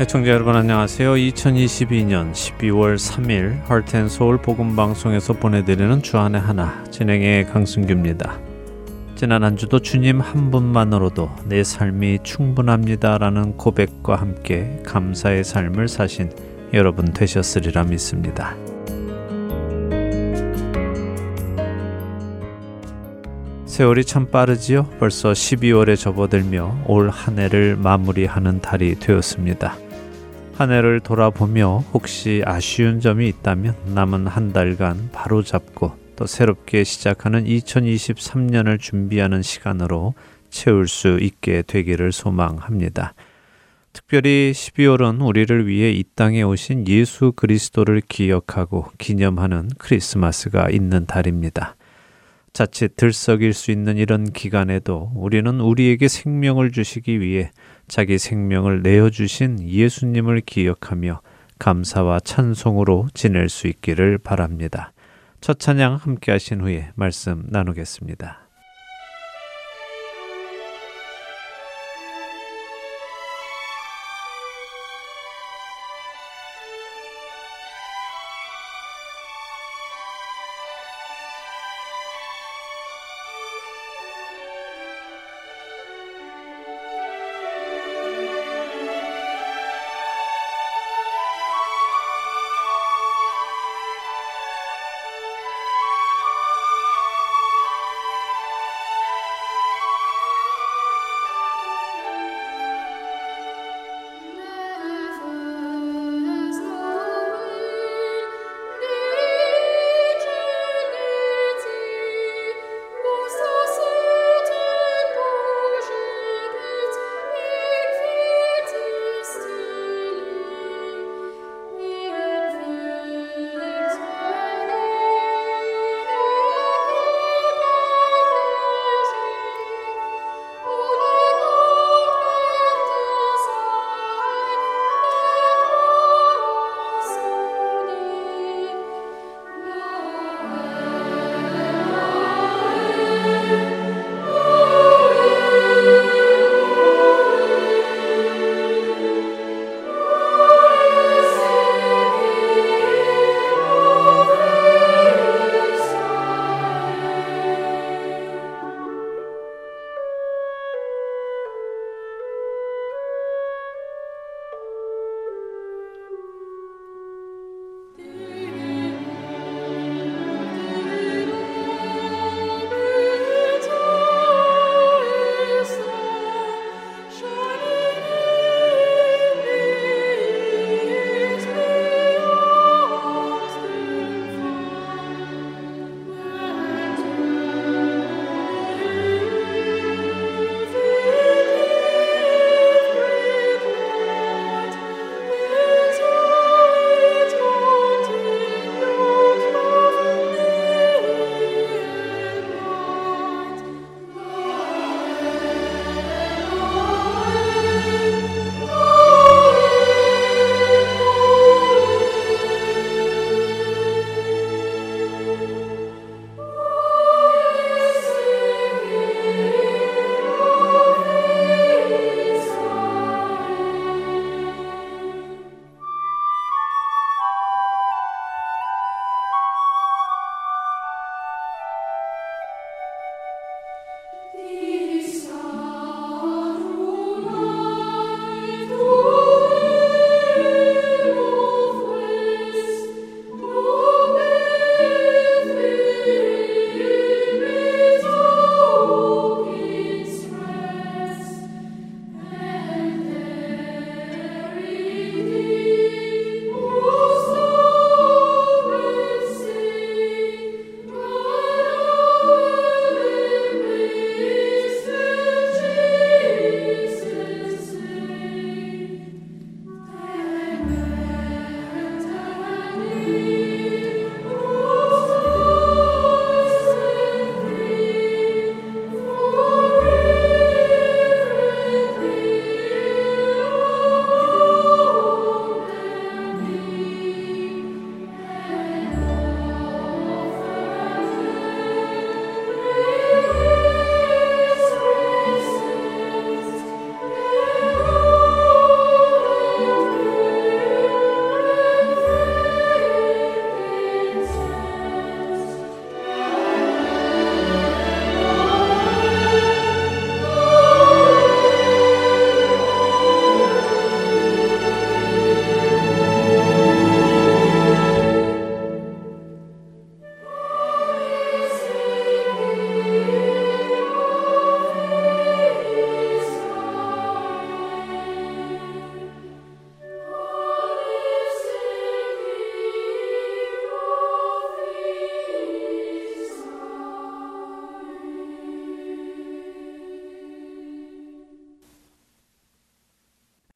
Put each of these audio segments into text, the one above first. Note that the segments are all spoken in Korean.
애청자 여러분 안녕하세요. 2022년 12월 3일 헐텐서울 복음방송에서 보내드리는 주안의 하나 진행의 강승규입니다. 지난 한 주도 주님 한 분만으로도 내 삶이 충분합니다라는 고백과 함께 감사의 삶을 사신 여러분 되셨으리라 믿습니다. 세월이 참 빠르지요. 벌써 12월에 접어들며 올 한 해를 마무리하는 달이 되었습니다. 한 해를 돌아보며 혹시 아쉬운 점이 있다면 남은 한 달간 바로 잡고 또 새롭게 시작하는 2023년을 준비하는 시간으로 채울 수 있게 되기를 소망합니다. 특별히 12월은 우리를 위해 이 땅에 오신 예수 그리스도를 기억하고 기념하는 크리스마스가 있는 달입니다. 자칫 들썩일 수 있는 이런 기간에도 우리는 우리에게 생명을 주시기 위해 자기 생명을 내어주신 예수님을 기억하며 감사와 찬송으로 지낼 수 있기를 바랍니다. 첫 찬양 함께 하신 후에 말씀 나누겠습니다.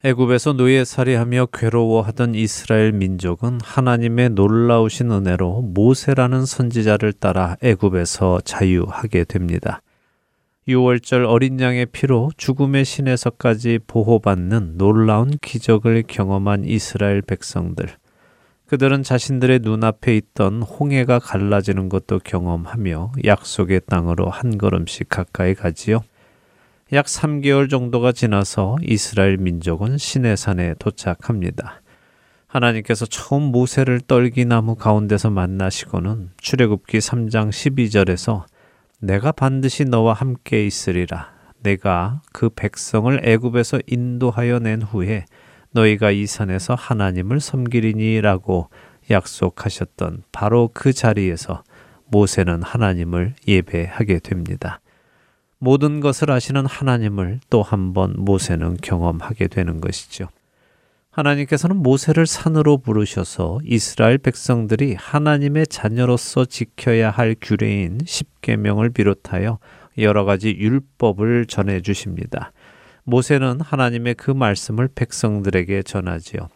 애굽에서 노예 살이하며 괴로워하던 이스라엘 민족은 하나님의 놀라우신 은혜로 모세라는 선지자를 따라 애굽에서 자유하게 됩니다. 6월절 어린 양의 피로 죽음의 신에서까지 보호받는 놀라운 기적을 경험한 이스라엘 백성들. 그들은 자신들의 눈앞에 있던 홍해가 갈라지는 것도 경험하며 약속의 땅으로 한 걸음씩 가까이 가지요. 약 3개월 정도가 지나서 이스라엘 민족은 시내산에 도착합니다. 하나님께서 처음 모세를 떨기나무 가운데서 만나시고는 출애굽기 3장 12절에서 내가 반드시 너와 함께 있으리라. 내가 그 백성을 애굽에서 인도하여 낸 후에 너희가 이 산에서 하나님을 섬기리니라고 약속하셨던 바로 그 자리에서 모세는 하나님을 예배하게 됩니다. 모든 것을 아시는 하나님을 또 한 번 모세는 경험하게 되는 것이죠. 하나님께서는 모세를 산으로 부르셔서 이스라엘 백성들이 하나님의 자녀로서 지켜야 할 규례인 십계명을 비롯하여 여러 가지 율법을 전해 주십니다. 모세는 하나님의 그 말씀을 백성들에게 전하지요.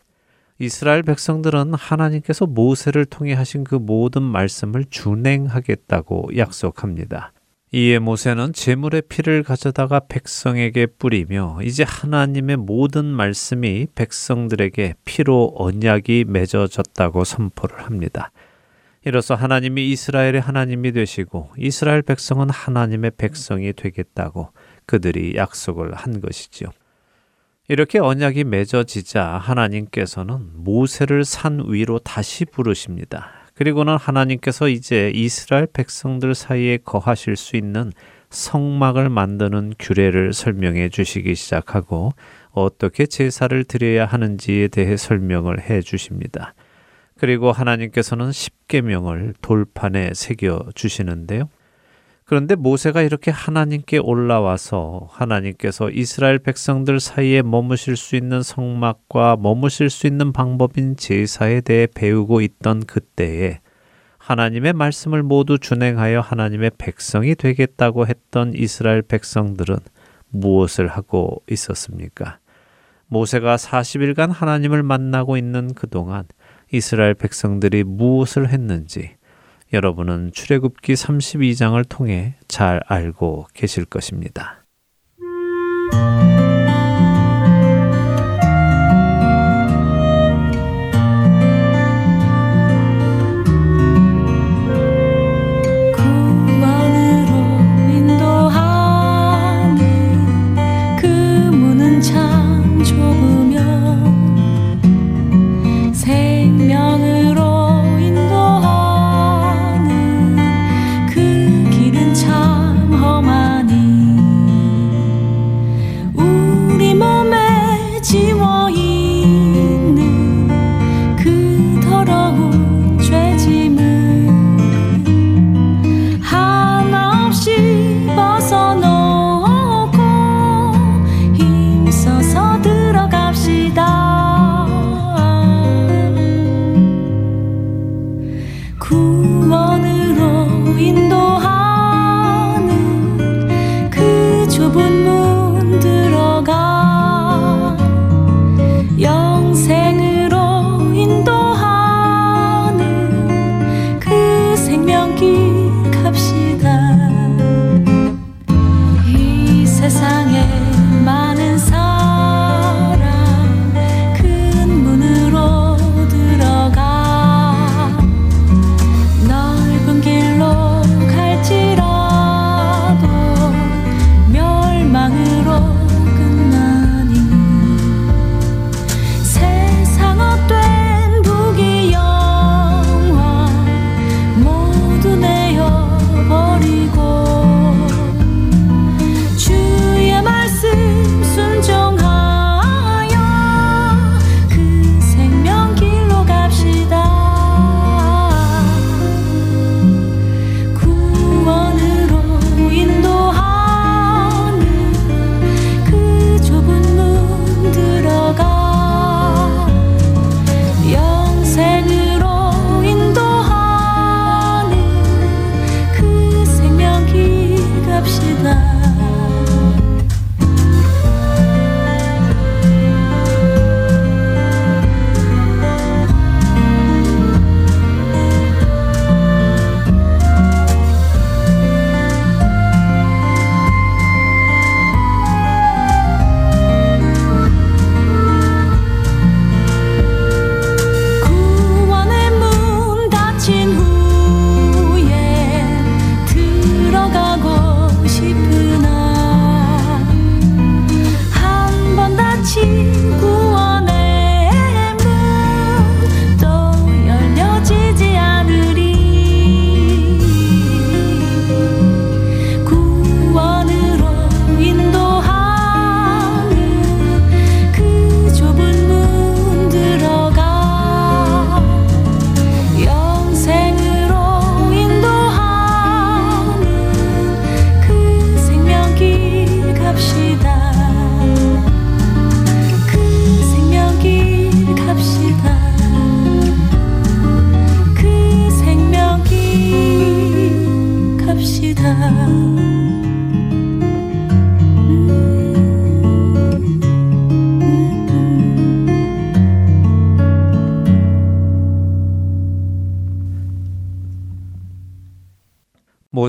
이스라엘 백성들은 하나님께서 모세를 통해 하신 그 모든 말씀을 준행하겠다고 약속합니다. 이에 모세는 제물의 피를 가져다가 백성에게 뿌리며 이제 하나님의 모든 말씀이 백성들에게 피로 언약이 맺어졌다고 선포를 합니다. 이로써 하나님이 이스라엘의 하나님이 되시고 이스라엘 백성은 하나님의 백성이 되겠다고 그들이 약속을 한 것이지요. 이렇게 언약이 맺어지자 하나님께서는 모세를 산 위로 다시 부르십니다. 그리고는 하나님께서 이제 이스라엘 백성들 사이에 거하실 수 있는 성막을 만드는 규례를 설명해 주시기 시작하고 어떻게 제사를 드려야 하는지에 대해 설명을 해 주십니다. 그리고 하나님께서는 십계명을 돌판에 새겨 주시는데요. 그런데 모세가 이렇게 하나님께 올라와서 하나님께서 이스라엘 백성들 사이에 머무실 수 있는 성막과 머무실 수 있는 방법인 제사에 대해 배우고 있던 그때에 하나님의 말씀을 모두 준행하여 하나님의 백성이 되겠다고 했던 이스라엘 백성들은 무엇을 하고 있었습니까? 모세가 40일간 하나님을 만나고 있는 그동안 이스라엘 백성들이 무엇을 했는지 여러분은 출애굽기 32장을 통해 잘 알고 계실 것입니다.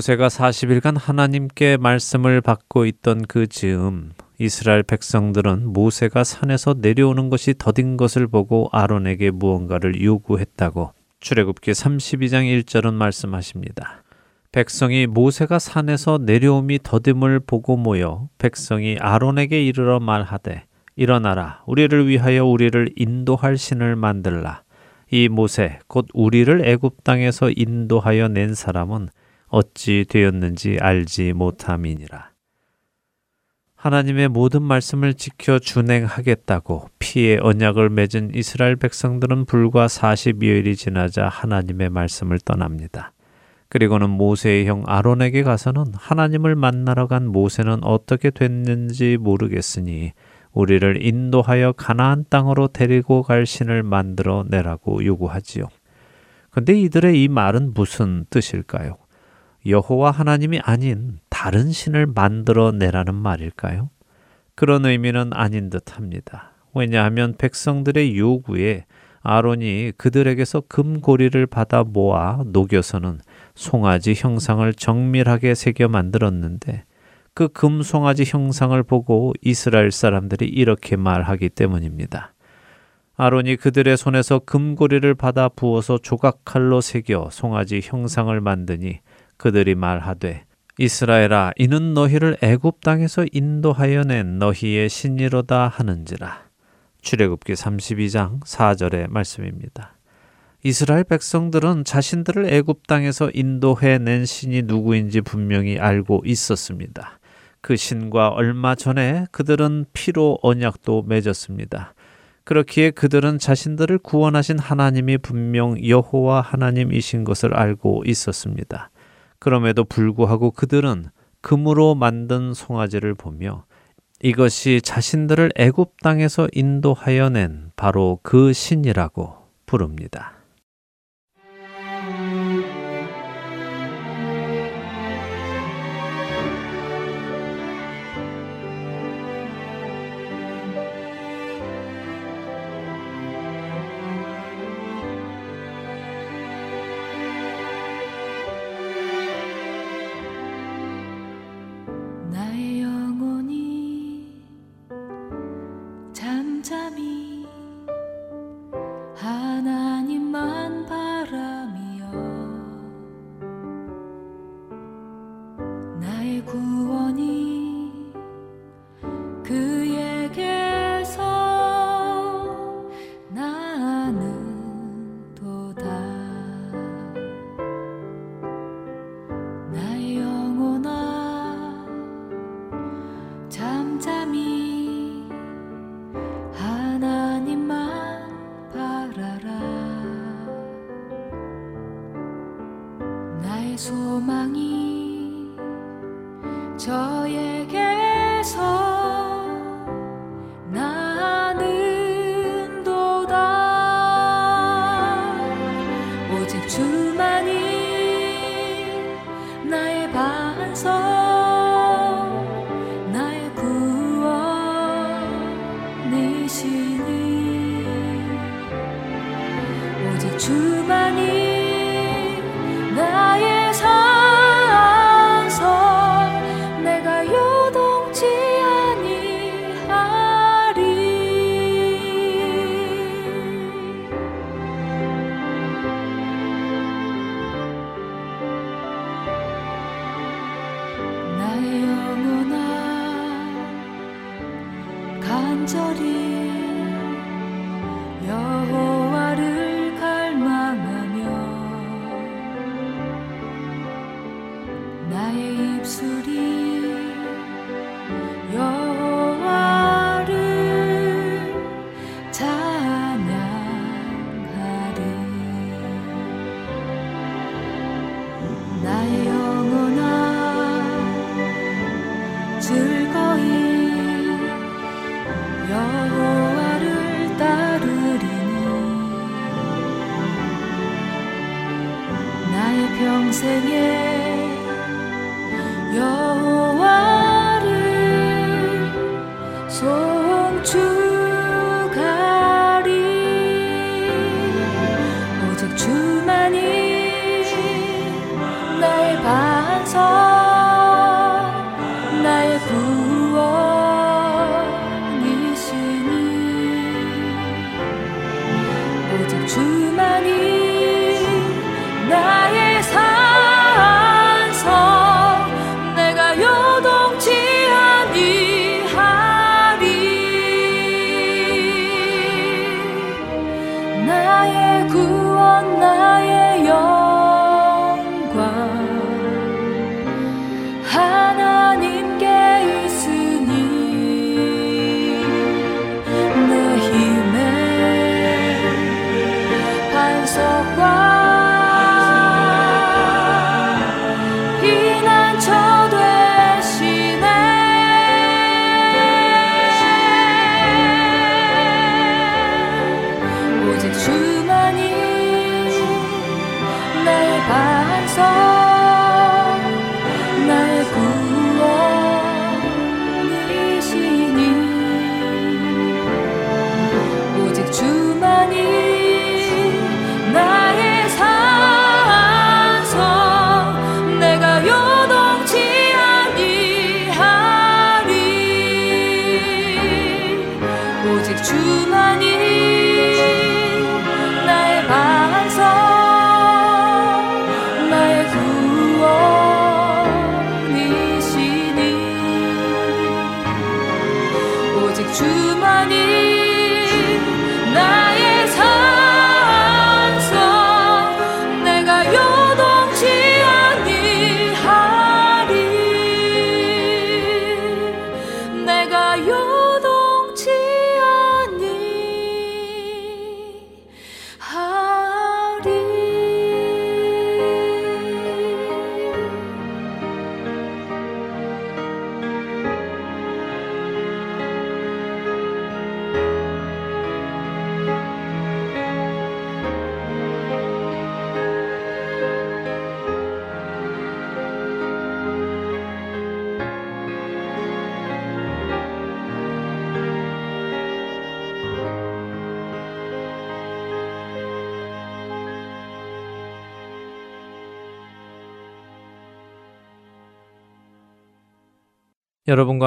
모세가 40일간 하나님께 말씀을 받고 있던 그 즈음 이스라엘 백성들은 모세가 산에서 내려오는 것이 더딘 것을 보고 아론에게 무언가를 요구했다고 출애굽기 32장 1절은 말씀하십니다. 백성이 모세가 산에서 내려옴이 더딤을 보고 모여 백성이 아론에게 이르러 말하되 일어나라 우리를 위하여 우리를 인도할 신을 만들라 이 모세 곧 우리를 애굽 땅에서 인도하여 낸 사람은 어찌 되었는지 알지 못함이니라. 하나님의 모든 말씀을 지켜 준행하겠다고 피의 언약을 맺은 이스라엘 백성들은 불과 42일이 지나자 하나님의 말씀을 떠납니다. 그리고는 모세의 형 아론에게 가서는 하나님을 만나러 간 모세는 어떻게 됐는지 모르겠으니 우리를 인도하여 가나안 땅으로 데리고 갈 신을 만들어 내라고 요구하지요. 근데 이들의 이 말은 무슨 뜻일까요? 여호와 하나님이 아닌 다른 신을 만들어 내라는 말일까요? 그런 의미는 아닌 듯 합니다. 왜냐하면 백성들의 요구에 아론이 그들에게서 금고리를 받아 모아 녹여서는 송아지 형상을 정밀하게 새겨 만들었는데 그 금송아지 형상을 보고 이스라엘 사람들이 이렇게 말하기 때문입니다. 아론이 그들의 손에서 금고리를 받아 부어서 조각칼로 새겨 송아지 형상을 만드니 그들이 말하되 이스라엘아 이는 너희를 애굽 땅에서 인도하여 낸 너희의 신이로다 하는지라. 출애굽기 32장 4절의 말씀입니다. 이스라엘 백성들은 자신들을 애굽 땅에서 인도해 낸 신이 누구인지 분명히 알고 있었습니다. 그 신과 얼마 전에 그들은 피로 언약도 맺었습니다. 그렇기에 그들은 자신들을 구원하신 하나님이 분명 여호와 하나님이신 것을 알고 있었습니다. 그럼에도 불구하고 그들은 금으로 만든 송아지를 보며 이것이 자신들을 애굽 땅에서 인도하여 낸 바로 그 신이라고 부릅니다.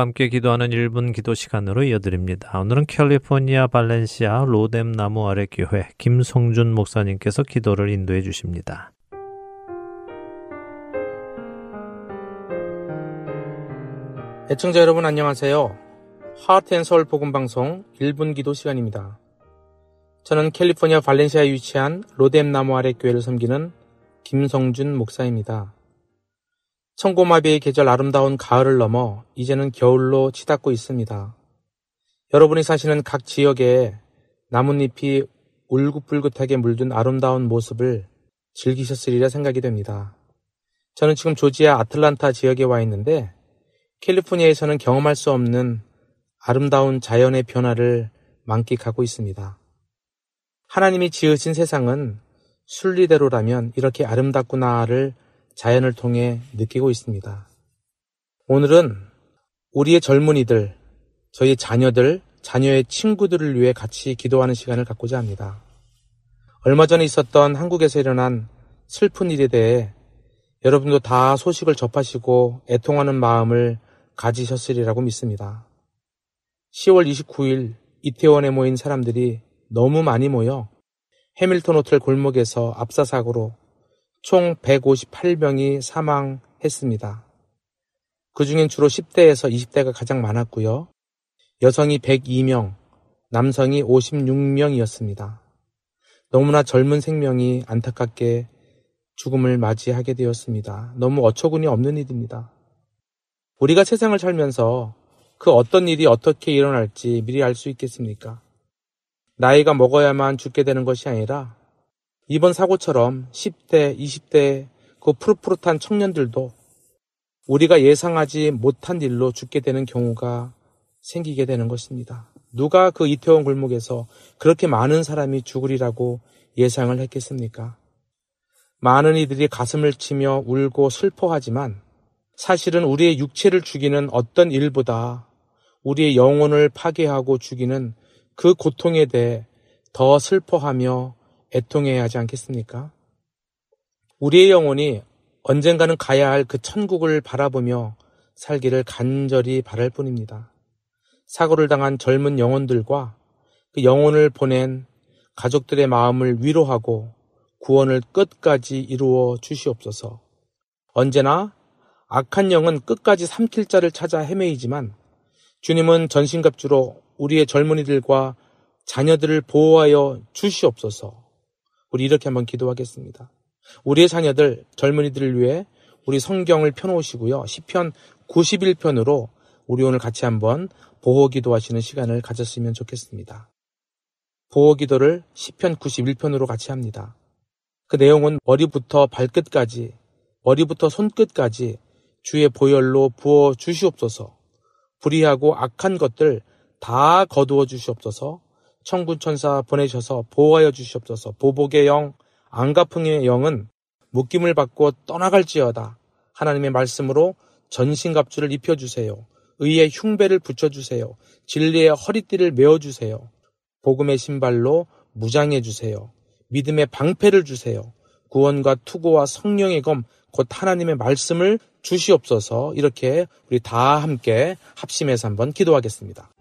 함께 기도하는 1분 기도 시간으로 이어드립니다. 오늘은 캘리포니아 발렌시아 로뎀 나무 아래 교회 김성준 목사님께서 기도를 인도해 주십니다. 애청자 여러분 안녕하세요. 하트앤서울 복음방송 1분 기도 시간입니다. 저는 캘리포니아 발렌시아에 위치한 로뎀 나무 아래 교회를 섬기는 김성준 목사입니다. 청고마비의 계절 아름다운 가을을 넘어 이제는 겨울로 치닫고 있습니다. 여러분이 사시는 각 지역에 나뭇잎이 울긋불긋하게 물든 아름다운 모습을 즐기셨으리라 생각이 됩니다. 저는 지금 조지아 아틀란타 지역에 와 있는데 캘리포니아에서는 경험할 수 없는 아름다운 자연의 변화를 만끽하고 있습니다. 하나님이 지으신 세상은 순리대로라면 이렇게 아름답구나를 자연을 통해 느끼고 있습니다. 오늘은 우리의 젊은이들, 저희 자녀들, 자녀의 친구들을 위해 같이 기도하는 시간을 갖고자 합니다. 얼마 전에 있었던 한국에서 일어난 슬픈 일에 대해 여러분도 다 소식을 접하시고 애통하는 마음을 가지셨으리라고 믿습니다. 10월 29일 이태원에 모인 사람들이 너무 많이 모여 해밀턴 호텔 골목에서 압사사고로 총 158명이 사망했습니다. 그 중엔 주로 10대에서 20대가 가장 많았고요. 여성이 102명, 남성이 56명이었습니다. 너무나 젊은 생명이 안타깝게 죽음을 맞이하게 되었습니다. 너무 어처구니 없는 일입니다. 우리가 세상을 살면서 그 어떤 일이 어떻게 일어날지 미리 알 수 있겠습니까? 나이가 먹어야만 죽게 되는 것이 아니라 이번 사고처럼 10대, 20대 그 푸릇푸릇한 청년들도 우리가 예상하지 못한 일로 죽게 되는 경우가 생기게 되는 것입니다. 누가 그 이태원 골목에서 그렇게 많은 사람이 죽으리라고 예상을 했겠습니까? 많은 이들이 가슴을 치며 울고 슬퍼하지만 사실은 우리의 육체를 죽이는 어떤 일보다 우리의 영혼을 파괴하고 죽이는 그 고통에 대해 더 슬퍼하며 애통해야 하지 않겠습니까? 우리의 영혼이 언젠가는 가야 할 그 천국을 바라보며 살기를 간절히 바랄 뿐입니다. 사고를 당한 젊은 영혼들과 그 영혼을 보낸 가족들의 마음을 위로하고 구원을 끝까지 이루어 주시옵소서. 언제나 악한 영은 끝까지 삼킬 자를 찾아 헤매이지만 주님은 전신갑주로 우리의 젊은이들과 자녀들을 보호하여 주시옵소서. 우리 이렇게 한번 기도하겠습니다. 우리의 자녀들, 젊은이들을 위해 우리 성경을 펴놓으시고요. 시편 91편으로 우리 오늘 같이 한번 보호 기도하시는 시간을 가졌으면 좋겠습니다. 보호 기도를 시편 91편으로 같이 합니다. 그 내용은 머리부터 발끝까지, 머리부터 손끝까지 주의 보혈로 부어 주시옵소서. 불의하고 악한 것들 다 거두어 주시옵소서. 천군 천사 보내셔서 보호하여 주시옵소서. 보복의 영, 안가풍의 영은 묶임을 받고 떠나갈지어다. 하나님의 말씀으로 전신갑주를 입혀주세요. 의의 흉배를 붙여주세요. 진리의 허리띠를 메어주세요. 복음의 신발로 무장해주세요. 믿음의 방패를 주세요. 구원과 투고와 성령의 검, 곧 하나님의 말씀을 주시옵소서 이렇게 우리 다 함께 합심해서 한번 기도하겠습니다.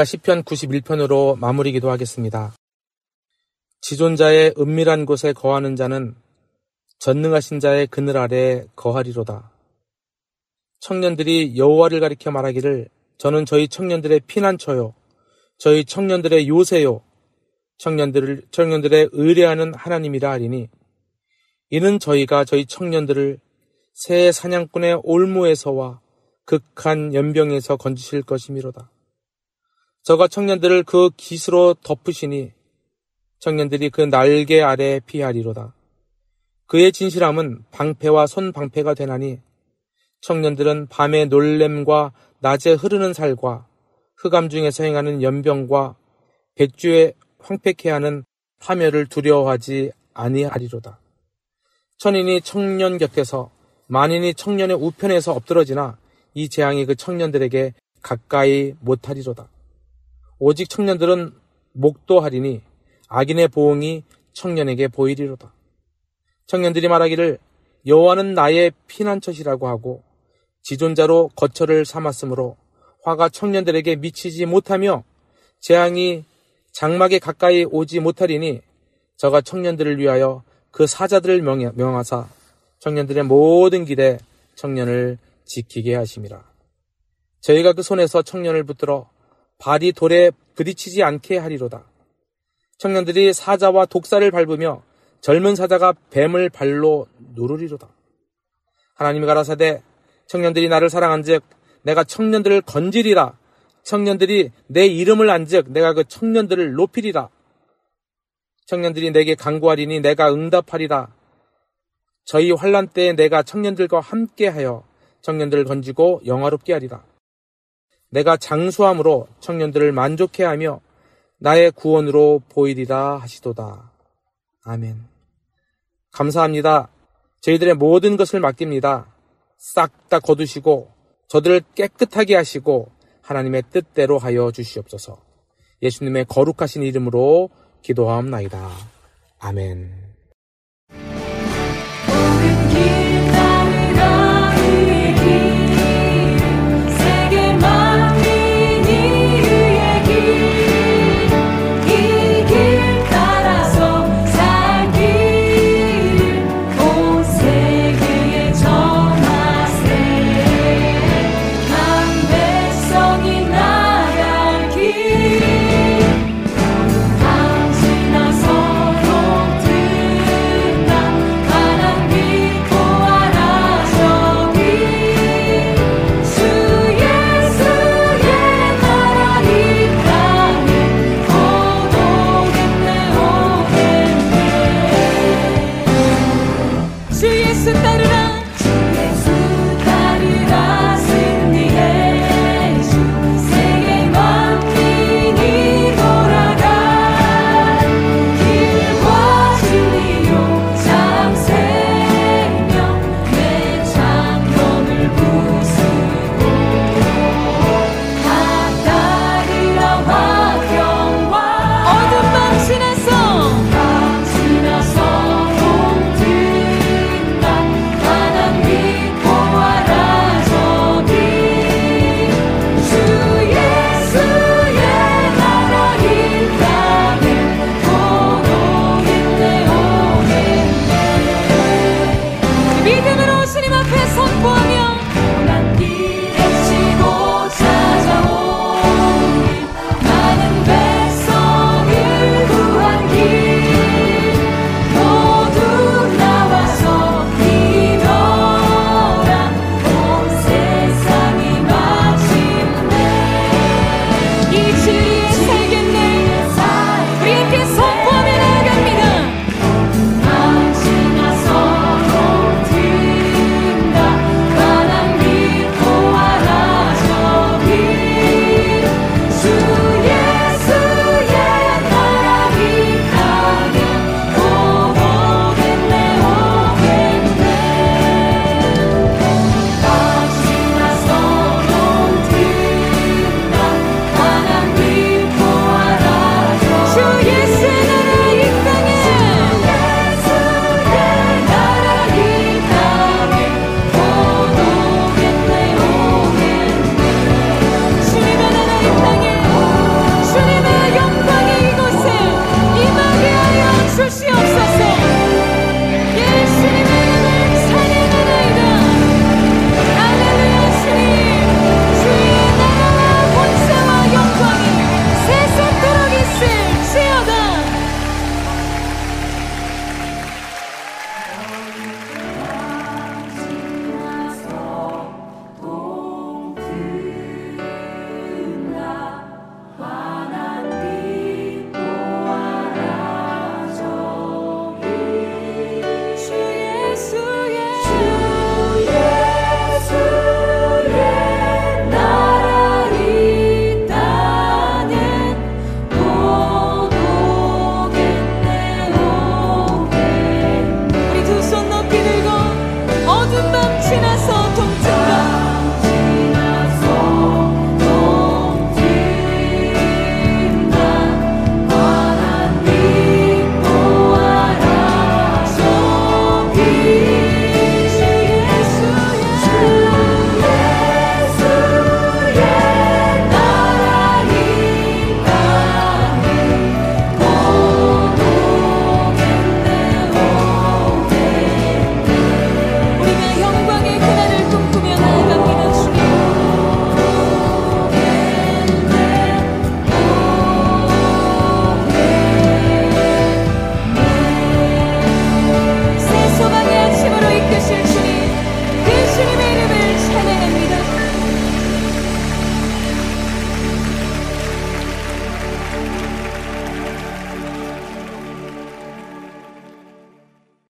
제가 시편 91편으로 마무리 기도하겠습니다. 지존자의 은밀한 곳에 거하는 자는 전능하신 자의 그늘 아래 거하리로다. 청년들이 여호와를 가리켜 말하기를 저는 저희 청년들의 피난처요, 저희 청년들의 요새요, 청년들을 청년들의 의뢰하는 하나님이라 하리니 이는 저희가 저희 청년들을 새 사냥꾼의 올무에서와 극한 연병에서 건지실 것이미로다. 저가 청년들을 그 깃으로 덮으시니 청년들이 그 날개 아래 피하리로다. 그의 진실함은 방패와 손방패가 되나니 청년들은 밤의 놀램과 낮에 흐르는 살과 흑암 중에서 행하는 연병과 백주에 황폐케 하는 파멸을 두려워하지 아니하리로다. 천인이 청년 곁에서 만인이 청년의 우편에서 엎드러지나 이 재앙이 그 청년들에게 가까이 못하리로다. 오직 청년들은 목도하리니 악인의 보응이 청년에게 보이리로다. 청년들이 말하기를 여호와는 나의 피난처시라고 하고 지존자로 거처를 삼았으므로 화가 청년들에게 미치지 못하며 재앙이 장막에 가까이 오지 못하리니 저가 청년들을 위하여 그 사자들을 명하사 청년들의 모든 길에 청년을 지키게 하심이라. 저희가 그 손에서 청년을 붙들어 발이 돌에 부딪히지 않게 하리로다. 청년들이 사자와 독사를 밟으며 젊은 사자가 뱀을 발로 누르리로다. 하나님이 가라사대 청년들이 나를 사랑한즉 내가 청년들을 건지리라. 청년들이 내 이름을 안즉 내가 그 청년들을 높이리라. 청년들이 내게 강구하리니 내가 응답하리라. 저희 환란 때에 내가 청년들과 함께하여 청년들을 건지고 영화롭게 하리라. 내가 장수함으로 청년들을 만족해 하며 나의 구원으로 보이리라 하시도다. 아멘. 감사합니다. 저희들의 모든 것을 맡깁니다. 싹 다 거두시고 저들을 깨끗하게 하시고 하나님의 뜻대로 하여 주시옵소서. 예수님의 거룩하신 이름으로 기도하옵나이다. 아멘.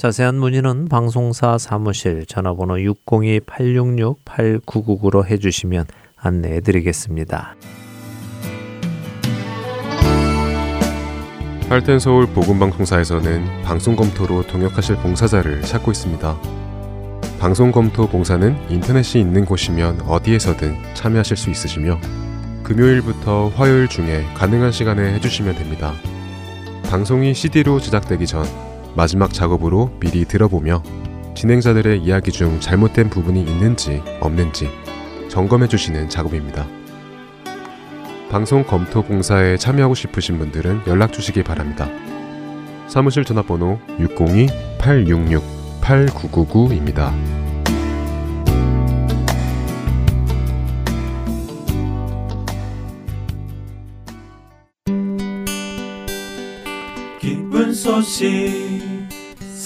자세한 문의는 방송사 사무실 전화번호 602-866-8999로 해주시면 안내해 드리겠습니다. 할텐서울 복음방송사에서는 방송 검토로 동역하실 봉사자를 찾고 있습니다. 방송 검토 봉사는 인터넷이 있는 곳이면 어디에서든 참여하실 수 있으시며 금요일부터 화요일 중에 가능한 시간에 해주시면 됩니다. 방송이 CD로 제작되기 전 마지막 작업으로 미리 들어보며 진행자들의 이야기 중 잘못된 부분이 있는지 없는지 점검해 주시는 작업입니다. 방송 검토 봉사에 참여하고 싶으신 분들은 연락 주시기 바랍니다. 사무실 전화번호 602-866-8999입니다. 기쁜 소식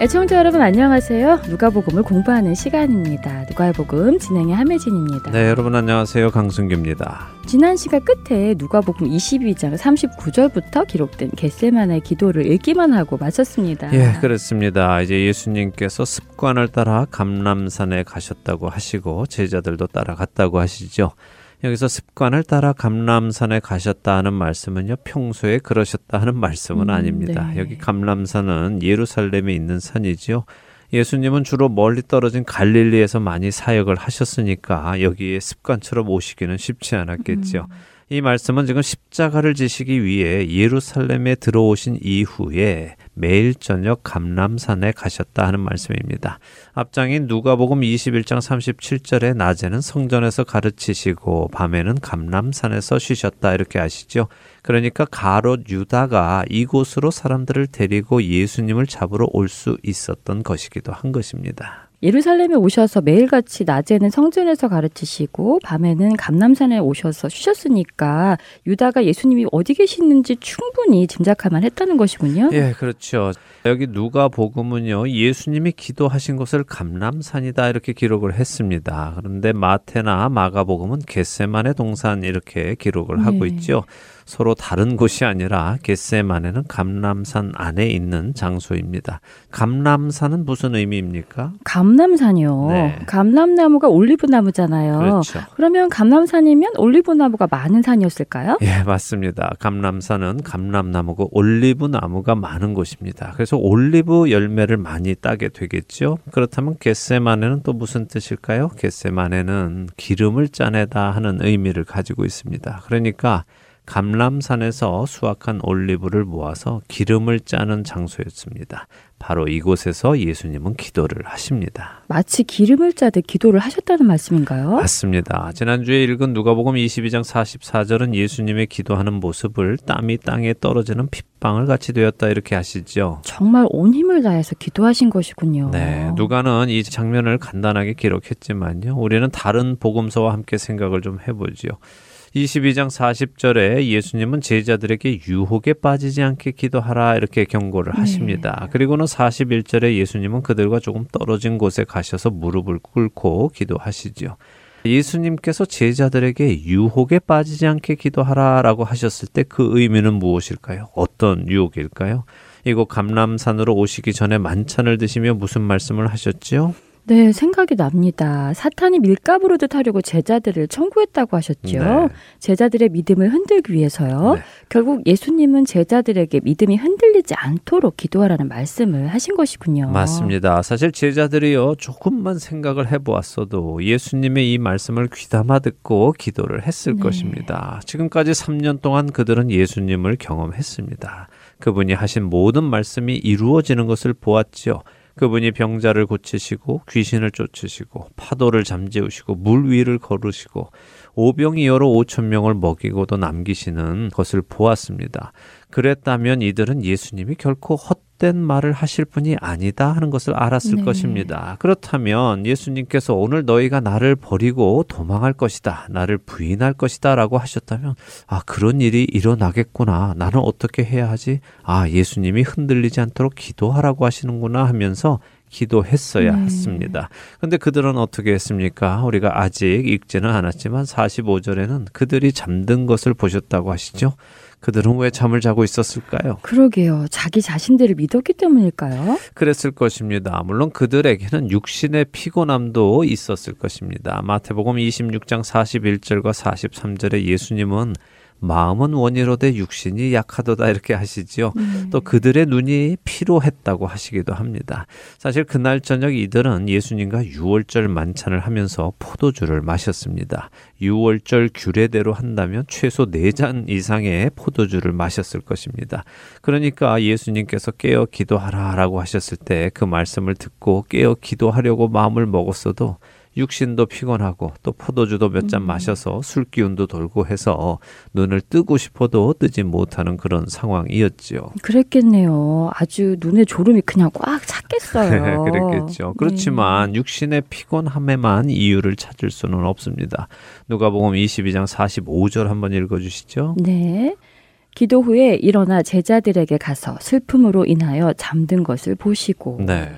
애청자 여러분 안녕하세요. 누가복음을 공부하는 시간입니다. 누가복음 진행의 함혜진입니다. 네, 여러분 안녕하세요. 강승규입니다. 지난 시간 끝에 누가복음 22장 39절부터 기록된 겟세만의 기도를 읽기만 하고 마쳤습니다. 예, 그렇습니다. 이제 예수님께서 습관을 따라 감람산에 가셨다고 하시고 제자들도 따라갔다고 하시죠. 여기서 습관을 따라 감람산에 가셨다 하는 말씀은요, 평소에 그러셨다 하는 말씀은 음, 아닙니다. 네. 여기 감람산은 예루살렘에 있는 산이지요. 예수님은 주로 멀리 떨어진 갈릴리에서 많이 사역을 하셨으니까 여기에 습관처럼 오시기는 쉽지 않았겠죠. 이 말씀은 지금 십자가를 지시기 위해 예루살렘에 들어오신 이후에 매일 저녁 감람산에 가셨다 하는 말씀입니다. 앞장인 누가복음 21장 37절에 낮에는 성전에서 가르치시고 밤에는 감람산에서 쉬셨다 이렇게 아시죠? 그러니까 가롯 유다가 이곳으로 사람들을 데리고 예수님을 잡으러 올 수 있었던 것이기도 한 것입니다. 예루살렘에 오셔서 매일같이 낮에는 성전에서 가르치시고 밤에는 감남산에 오셔서 쉬셨으니까 유다가 예수님이 어디 계시는지 충분히 짐작할 만 했다는 것이군요. 예, 그렇죠. 여기 누가 복음은요, 예수님이 기도하신 곳을 감람산이다 이렇게 기록을 했습니다. 그런데 마테나 마가복음은 겟세만의 동산 이렇게 기록을 하고 네. 있죠. 서로 다른 곳이 아니라 겟세만에는 감람산 안에 있는 장소입니다. 감람산은 무슨 의미입니까? 감람산이요. 네. 감람나무가 올리브 나무잖아요. 그렇죠. 그러면 감람산이면 올리브 나무가 많은 산이었을까요? 예, 맞습니다. 감람산은 감람나무고 올리브 나무가 많은 곳입니다. 그래서 올리브 열매를 많이 따게 되겠죠. 그렇다면 겟세마네는 또 무슨 뜻일까요? 겟세마네는 기름을 짜내다 하는 의미를 가지고 있습니다. 그러니까 감람산에서 수확한 올리브를 모아서 기름을 짜는 장소였습니다. 바로 이곳에서 예수님은 기도를 하십니다. 마치 기름을 짜듯 기도를 하셨다는 말씀인가요? 맞습니다. 지난주에 읽은 누가복음 22장 44절은 예수님의 기도하는 모습을 땀이 땅에 떨어지는 핏방울 같이 되었다 이렇게 하시죠. 정말 온 힘을 다해서 기도하신 것이군요. 네, 누가는 이 장면을 간단하게 기록했지만요. 우리는 다른 복음서와 함께 생각을 좀 해보지요. 22장 40절에 예수님은 제자들에게 유혹에 빠지지 않게 기도하라 이렇게 경고를 하십니다. 그리고는 41절에 예수님은 그들과 조금 떨어진 곳에 가셔서 무릎을 꿇고 기도하시지요. 예수님께서 제자들에게 유혹에 빠지지 않게 기도하라라고 하셨을 때 그 의미는 무엇일까요? 어떤 유혹일까요? 이곳 감람산으로 오시기 전에 만찬을 드시며 무슨 말씀을 하셨지요? 네, 생각이 납니다. 사탄이 밀가부르듯 하려고 제자들을 청구했다고 하셨죠. 네. 제자들의 믿음을 흔들기 위해서요. 네. 결국 예수님은 제자들에게 믿음이 흔들리지 않도록 기도하라는 말씀을 하신 것이군요. 맞습니다. 사실 제자들이요 조금만 생각을 해보았어도 예수님의 이 말씀을 귀담아 듣고 기도를 했을 네. 것입니다. 지금까지 3년 동안 그들은 예수님을 경험했습니다. 그분이 하신 모든 말씀이 이루어지는 것을 보았지요. 그분이 병자를 고치시고 귀신을 쫓으시고 파도를 잠재우시고 물 위를 걸으시고 오병이어로 5천 명을 먹이고도 남기시는 것을 보았습니다. 그랬다면 이들은 예수님이 결코 헛된 말을 하실 분이 아니다 하는 것을 알았을 네. 것입니다. 그렇다면 예수님께서 오늘 너희가 나를 버리고 도망할 것이다. 나를 부인할 것이다. 라고 하셨다면, 아, 그런 일이 일어나겠구나. 나는 어떻게 해야 하지? 아, 예수님이 흔들리지 않도록 기도하라고 하시는구나 하면서 기도했어야 네. 했습니다. 근데 그들은 어떻게 했습니까? 우리가 아직 읽지는 않았지만 45절에는 그들이 잠든 것을 보셨다고 하시죠? 그들은 왜 잠을 자고 있었을까요? 그러게요. 자기 자신들을 믿었기 때문일까요? 그랬을 것입니다. 물론 그들에게는 육신의 피곤함도 있었을 것입니다. 마태복음 26장 41절과 43절에 예수님은 마음은 원이로되 육신이 약하도다 이렇게 하시지요. 음. 또 그들의 눈이 피로했다고 하시기도 합니다. 사실 그날 저녁 이들은 예수님과 유월절 만찬을 하면서 포도주를 마셨습니다. 유월절 규례대로 한다면 최소 4잔 이상의 포도주를 마셨을 것입니다. 그러니까 예수님께서 깨어 기도하라라고 하셨을 때 그 말씀을 듣고 깨어 기도하려고 마음을 먹었어도 육신도 피곤하고 또 포도주도 몇잔 음. 마셔서 술 기운도 돌고 해서 눈을 뜨고 싶어도 뜨지 못하는 그런 상황이었지요. 그랬겠네요. 아주 눈에 졸음이 그냥 꽉 찼겠어요. 그랬겠죠. 그렇지만 육신의 피곤함에만 이유를 찾을 수는 없습니다. 누가복음 22장 45절 한번 읽어 주시죠. 네. 기도 후에 일어나 제자들에게 가서 슬픔으로 인하여 잠든 것을 보시고 네.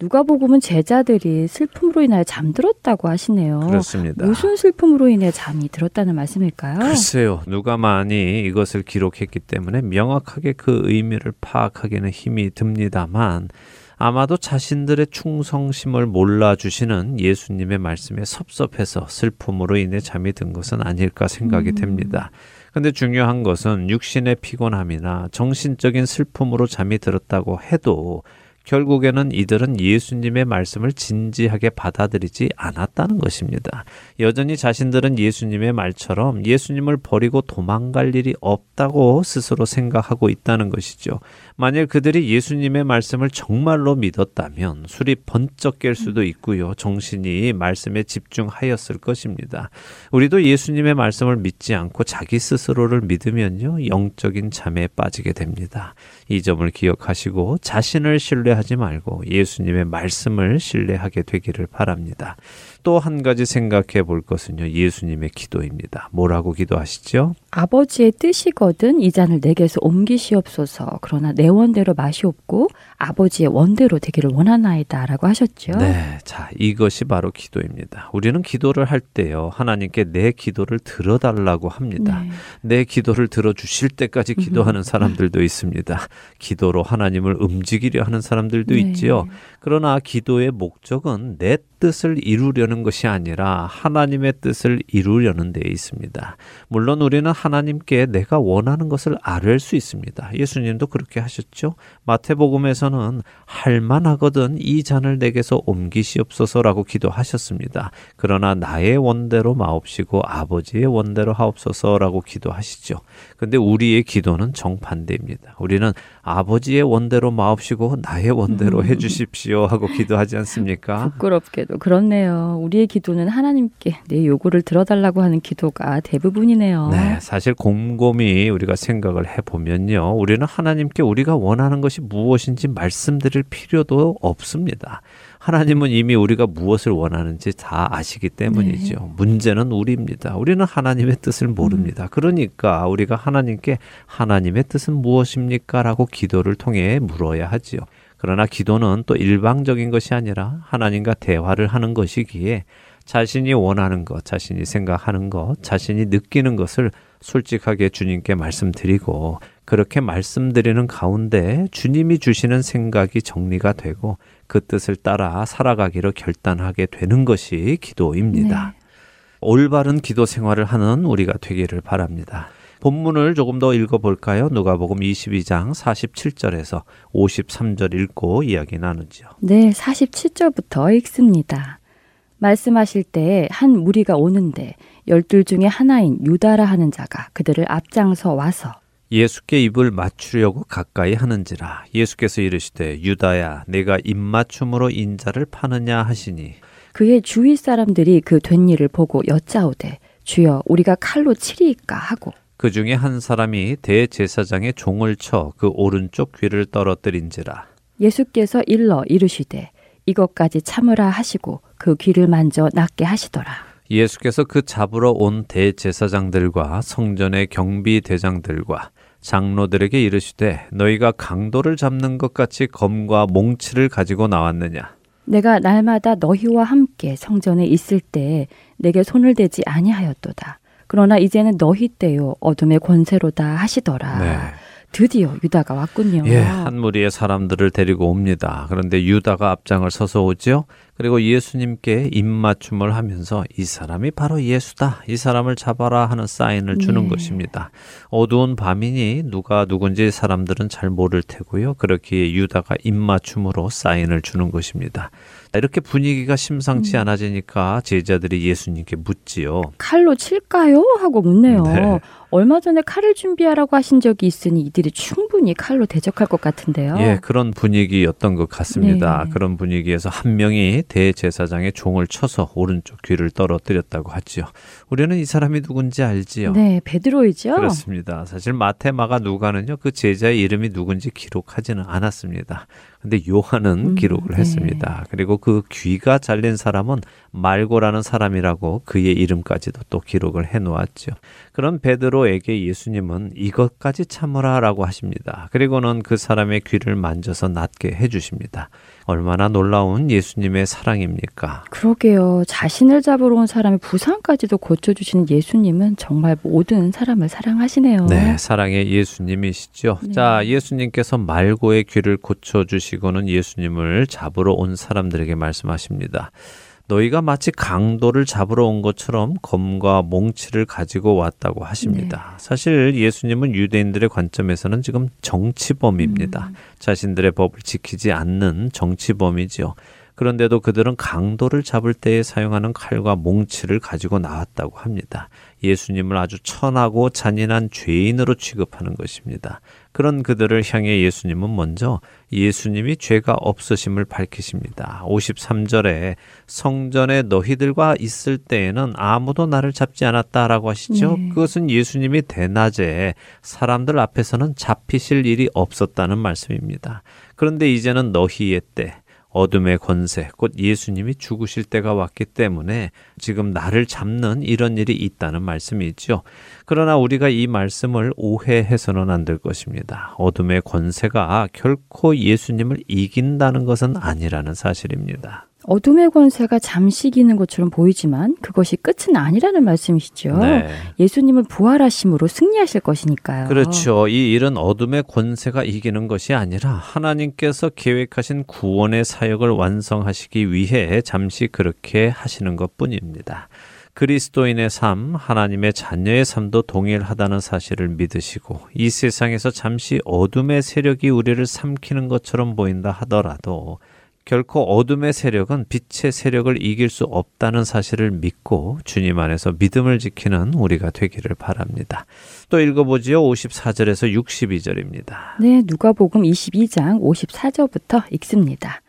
누가복음은 제자들이 슬픔으로 인하여 잠들었다고 하시네요. 그렇습니다. 무슨 슬픔으로 인해 잠이 들었다는 말씀일까요? 글쎄요. 누가만이 이것을 기록했기 때문에 명확하게 그 의미를 파악하기는 힘이 듭니다만 아마도 자신들의 충성심을 몰라주시는 예수님의 말씀에 섭섭해서 슬픔으로 인해 잠이 든 것은 아닐까 생각이 음. 됩니다. 근데 중요한 것은 육신의 피곤함이나 정신적인 슬픔으로 잠이 들었다고 해도 결국에는 이들은 예수님의 말씀을 진지하게 받아들이지 않았다는 것입니다. 여전히 자신들은 예수님의 말처럼 예수님을 버리고 도망갈 일이 없다고 스스로 생각하고 있다는 것이죠. 만일 그들이 예수님의 말씀을 정말로 믿었다면 술이 번쩍 깰 수도 있고요. 정신이 말씀에 집중하였을 것입니다. 우리도 예수님의 말씀을 믿지 않고 자기 스스로를 믿으면요. 영적인 잠에 빠지게 됩니다. 이 점을 기억하시고 자신을 신뢰 하지 말고 예수님의 말씀을 신뢰하게 되기를 바랍니다. 또 한 가지 생각해 볼 것은요. 예수님의 기도입니다. 뭐라고 기도하시죠? 아버지의 뜻이거든 이 잔을 내게서 옮기시옵소서. 그러나 내 원대로 맛이 없고 아버지의 원대로 되기를 원하나이다라고 하셨죠. 네. 자, 이것이 바로 기도입니다. 우리는 기도를 할 때요. 하나님께 내 기도를 들어 달라고 합니다. 네. 내 기도를 들어 주실 때까지 기도하는 사람들도 있습니다. 기도로 하나님을 움직이려 하는 사람들도 네. 있지요. 그러나 기도의 목적은 내 뜻을 이루려는 것이 아니라 하나님의 뜻을 이루려는 데 있습니다. 물론 우리는 하나님께 내가 원하는 것을 아뢰 수 있습니다. 예수님도 그렇게 하셨죠. 마태복음에서는 할만하거든 이 잔을 내게서 옮기시옵소서라고 기도하셨습니다. 그러나 나의 원대로 마옵시고 아버지의 원대로 하옵소서라고 기도하시죠. 근데 우리의 기도는 정반대입니다. 우리는 아버지의 원대로 마옵시고 나의 원대로 해 주십시오 하고 기도하지 않습니까? 부끄럽게도 그렇네요. 우리의 기도는 하나님께 내 요구를 들어달라고 하는 기도가 대부분이네요. 네, 사실 곰곰이 우리가 생각을 해 보면요. 우리는 하나님께 우리가 원하는 것이 무엇인지 말씀드릴 필요도 없습니다. 하나님은 이미 우리가 무엇을 원하는지 다 아시기 때문이죠. 문제는 우리입니다. 우리는 하나님의 뜻을 모릅니다. 그러니까 우리가 하나님께 하나님의 뜻은 무엇입니까? 라고 기도를 통해 물어야 하지요. 그러나 기도는 또 일방적인 것이 아니라 하나님과 대화를 하는 것이기에 자신이 원하는 것, 자신이 생각하는 것, 자신이 느끼는 것을 솔직하게 주님께 말씀드리고 그렇게 말씀드리는 가운데 주님이 주시는 생각이 정리가 되고 그 뜻을 따라 살아가기로 결단하게 되는 것이 기도입니다. 올바른 기도 생활을 하는 우리가 되기를 바랍니다. 본문을 조금 더 읽어볼까요? 누가복음 22장 47절에서 53절 읽고 이야기 나누죠. 네, 47절부터 읽습니다. 말씀하실 때에 한 무리가 오는데 열둘 중에 하나인 유다라 하는 자가 그들을 앞장서 와서 예수께 입을 맞추려고 가까이 하는지라. 예수께서 이르시되 유다야 내가 입맞춤으로 인자를 파느냐 하시니. 그의 주위 사람들이 그 된 일을 보고 여짜오되 주여 우리가 칼로 치리이까 하고. 그 중에 한 사람이 대제사장의 종을 쳐 그 오른쪽 귀를 떨어뜨린지라. 예수께서 일러 이르시되 이것까지 참으라 하시고 그 귀를 만져 낫게 하시더라. 예수께서 그 잡으러 온 대제사장들과 성전의 경비 대장들과 장로들에게 이르시되 너희가 강도를 잡는 것 같이 검과 몽치를 가지고 나왔느냐 내가 날마다 너희와 함께 성전에 있을 때에 내게 손을 대지 아니하였도다. 그러나 이제는 너희 때요 어둠의 권세로다 하시더라. 네. 드디어 유다가 왔군요. 예, 한 무리의 사람들을 데리고 옵니다. 그런데 유다가 앞장을 서서 오지요. 그리고 예수님께 입맞춤을 하면서 이 사람이 바로 예수다. 이 사람을 잡아라 하는 사인을 주는 네. 것입니다. 어두운 밤이니 누가 누군지 사람들은 잘 모를 테고요. 그렇기에 유다가 입맞춤으로 사인을 주는 것입니다. 이렇게 분위기가 심상치 음. 않아지니까 제자들이 예수님께 묻지요. 칼로 칠까요? 하고 묻네요. 네. 얼마 전에 칼을 준비하라고 하신 적이 있으니 이들이 충분히 칼로 대적할 것 같은데요. 예, 그런 분위기였던 것 같습니다. 네. 그런 분위기에서 한 명이 대제사장의 종을 쳐서 오른쪽 귀를 떨어뜨렸다고 하지요. 우리는 이 사람이 누군지 알지요. 네, 베드로이죠. 그렇습니다. 사실 마태, 마가, 누가는요 그 제자의 이름이 누군지 기록하지는 않았습니다. 근데 요한은 음, 기록을 네. 했습니다. 그리고 그 귀가 잘린 사람은 말고라는 사람이라고 그의 이름까지도 또 기록을 해 놓았죠. 그런 베드로에게 예수님은 이것까지 참으라라고 하십니다. 그리고는 그 사람의 귀를 만져서 낫게 해 주십니다. 얼마나 놀라운 예수님의 사랑입니까? 그러게요. 자신을 잡으러 온 사람의 부상까지도 고쳐주시는 예수님은 정말 모든 사람을 사랑하시네요. 네, 사랑의 예수님이시죠. 네. 자, 예수님께서 말고의 귀를 고쳐주시고는 예수님을 잡으러 온 사람들에게 말씀하십니다. 너희가 마치 강도를 잡으러 온 것처럼 검과 몽치를 가지고 왔다고 하십니다. 사실 예수님은 유대인들의 관점에서는 지금 정치범입니다. 자신들의 법을 지키지 않는 정치범이지요. 그런데도 그들은 강도를 잡을 때에 사용하는 칼과 몽치를 가지고 나왔다고 합니다. 예수님을 아주 천하고 잔인한 죄인으로 취급하는 것입니다. 그런 그들을 향해 예수님은 먼저 예수님이 죄가 없으심을 밝히십니다. 53절에 성전에 너희들과 있을 때에는 아무도 나를 잡지 않았다라고 하시죠. 네. 그것은 예수님이 대낮에 사람들 앞에서는 잡히실 일이 없었다는 말씀입니다. 그런데 이제는 너희의 때 어둠의 권세, 곧 예수님이 죽으실 때가 왔기 때문에 지금 나를 잡는 이런 일이 있다는 말씀이지요. 그러나 우리가 이 말씀을 오해해서는 안 될 것입니다. 어둠의 권세가 결코 예수님을 이긴다는 것은 아니라는 사실입니다. 어둠의 권세가 잠시 이기는 것처럼 보이지만 그것이 끝은 아니라는 말씀이시죠. 네. 예수님을 부활하심으로 승리하실 것이니까요. 그렇죠. 이 일은 어둠의 권세가 이기는 것이 아니라 하나님께서 계획하신 구원의 사역을 완성하시기 위해 잠시 그렇게 하시는 것 뿐입니다. 그리스도인의 삶, 하나님의 자녀의 삶도 동일하다는 사실을 믿으시고 이 세상에서 잠시 어둠의 세력이 우리를 삼키는 것처럼 보인다 하더라도 결코 어둠의 세력은 빛의 세력을 이길 수 없다는 사실을 믿고 주님 안에서 믿음을 지키는 우리가 되기를 바랍니다. 또 읽어보지요. 54절에서 62절입니다. 네, 누가복음 22장 54절부터 읽습니다.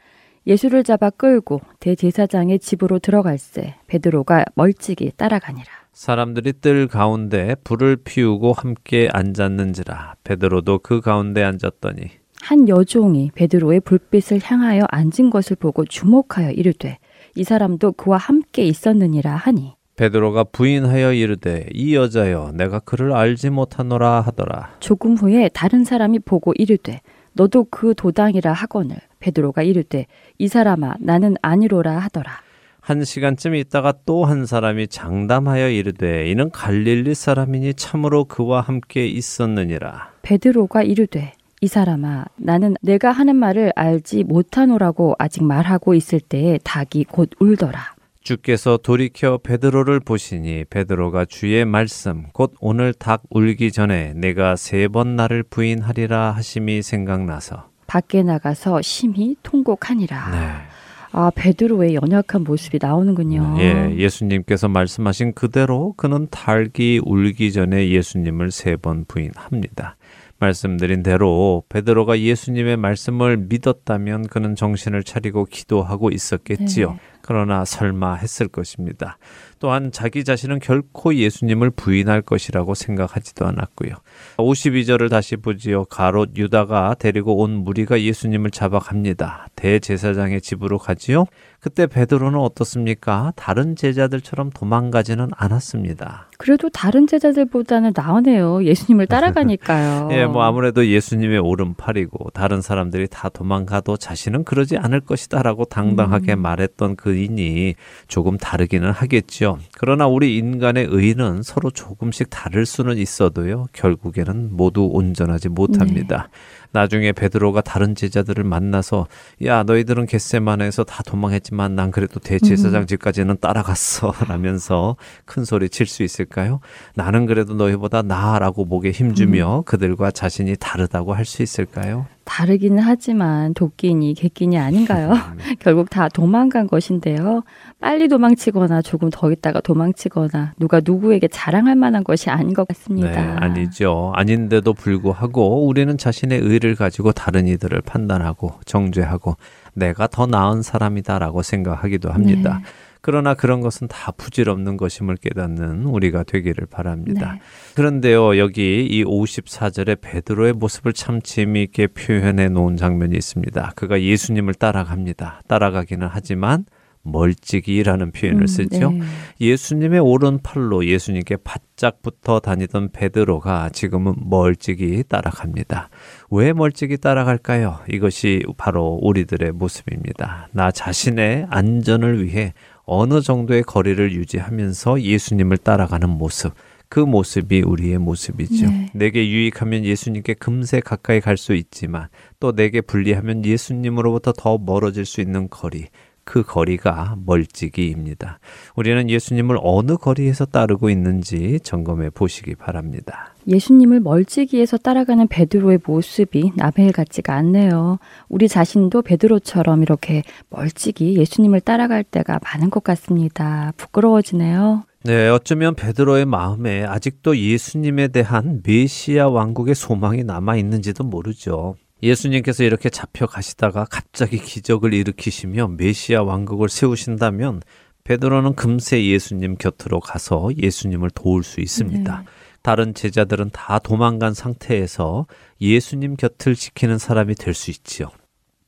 예수를 잡아 끌고 대제사장의 집으로 들어갈새 베드로가 멀찍이 따라가니라. 사람들이 뜰 가운데 불을 피우고 함께 앉았는지라 베드로도 그 가운데 앉았더니 한 여종이 베드로의 불빛을 향하여 앉은 것을 보고 주목하여 이르되 이 사람도 그와 함께 있었느니라 하니 베드로가 부인하여 이르되 이 여자여 내가 그를 알지 못하노라 하더라. 조금 후에 다른 사람이 보고 이르되 너도 그 도당이라 하거늘 베드로가 이르되 이 사람아 나는 아니로라 하더라. 한 시간쯤 있다가 또 한 사람이 장담하여 이르되 이는 갈릴리 사람이니 참으로 그와 함께 있었느니라. 베드로가 이르되 이 사람아 나는 내가 하는 말을 알지 못하노라고 아직 말하고 있을 때에 닭이 곧 울더라. 주께서 돌이켜 베드로를 보시니 베드로가 주의 말씀 곧 오늘 닭 울기 전에 내가 세 번 나를 부인하리라 하심이 생각나서 밖에 나가서 심히 통곡하니라. 네. 아 베드로의 연약한 모습이 나오는군요. 예, 예수님께서 말씀하신 그대로 그는 닭이 울기 전에 예수님을 세 번 부인합니다. 말씀드린 대로 베드로가 예수님의 말씀을 믿었다면 그는 정신을 차리고 기도하고 있었겠지요. 네. 그러나 설마 했을 것입니다. 또한 자기 자신은 결코 예수님을 부인할 것이라고 생각하지도 않았고요. 52절을 다시 보지요. 가롯 유다가 데리고 온 무리가 예수님을 잡아갑니다. 대제사장의 집으로 가지요. 그때 베드로는 어떻습니까? 다른 제자들처럼 도망가지는 않았습니다. 그래도 다른 제자들보다는 나으네요. 예수님을 따라가니까요. 예, 뭐 아무래도 예수님의 오른팔이고 다른 사람들이 다 도망가도 자신은 그러지 않을 것이다라고 당당하게 음. 말했던 그인이 조금 다르기는 하겠죠. 그러나 우리 인간의 의는 서로 조금씩 다를 수는 있어도요. 결국에는 모두 온전하지 못합니다. 나중에 베드로가 다른 제자들을 만나서 야 너희들은 겟세마네에서 다 도망했지만 난 그래도 대제사장 집까지는 따라갔어 라면서 큰 소리 칠 수 있을까요? 나는 그래도 너희보다 나아라고 목에 힘주며 그들과 자신이 다르다고 할 수 있을까요? 다르기는 하지만 도끼니 개끼니 아닌가요? 결국 다 도망간 것인데요. 빨리 도망치거나 조금 더 있다가 도망치거나 누가 누구에게 자랑할 만한 것이 아닌 것 같습니다. 네, 아니죠. 아닌데도 불구하고 우리는 자신의 의를 가지고 다른 이들을 판단하고 정죄하고 내가 더 나은 사람이다라고 생각하기도 합니다. 네. 그러나 그런 것은 다 부질없는 것임을 깨닫는 우리가 되기를 바랍니다. 네. 그런데요, 여기 이 54절에 베드로의 모습을 참 재미있게 표현해 놓은 장면이 있습니다. 그가 예수님을 따라갑니다. 따라가기는 하지만 멀찍이라는 표현을 음, 쓰죠. 네. 예수님의 오른팔로 예수님께 바짝 붙어 다니던 베드로가 지금은 멀찍이 따라갑니다. 왜 멀찍이 따라갈까요? 이것이 바로 우리들의 모습입니다. 나 자신의 안전을 위해 어느 정도의 거리를 유지하면서 예수님을 따라가는 모습. 그 모습이 우리의 모습이죠. 네. 내게 유익하면 예수님께 금세 가까이 갈 수 있지만 또 내게 불리하면 예수님으로부터 더 멀어질 수 있는 거리. 그 거리가 멀찍이입니다. 우리는 예수님을 어느 거리에서 따르고 있는지 점검해 보시기 바랍니다. 예수님을 멀찍이에서 따라가는 베드로의 모습이 나벨 같지가 않네요. 우리 자신도 베드로처럼 이렇게 멀찍이 예수님을 따라갈 때가 많은 것 같습니다. 부끄러워지네요. 네, 어쩌면 베드로의 마음에 아직도 예수님에 대한 메시아 왕국의 소망이 남아 있는지도 모르죠. 예수님께서 이렇게 잡혀 가시다가 갑자기 기적을 일으키시며 메시아 왕국을 세우신다면 베드로는 금세 예수님 곁으로 가서 예수님을 도울 수 있습니다. 네. 다른 제자들은 다 도망간 상태에서 예수님 곁을 지키는 사람이 될 수 있지요.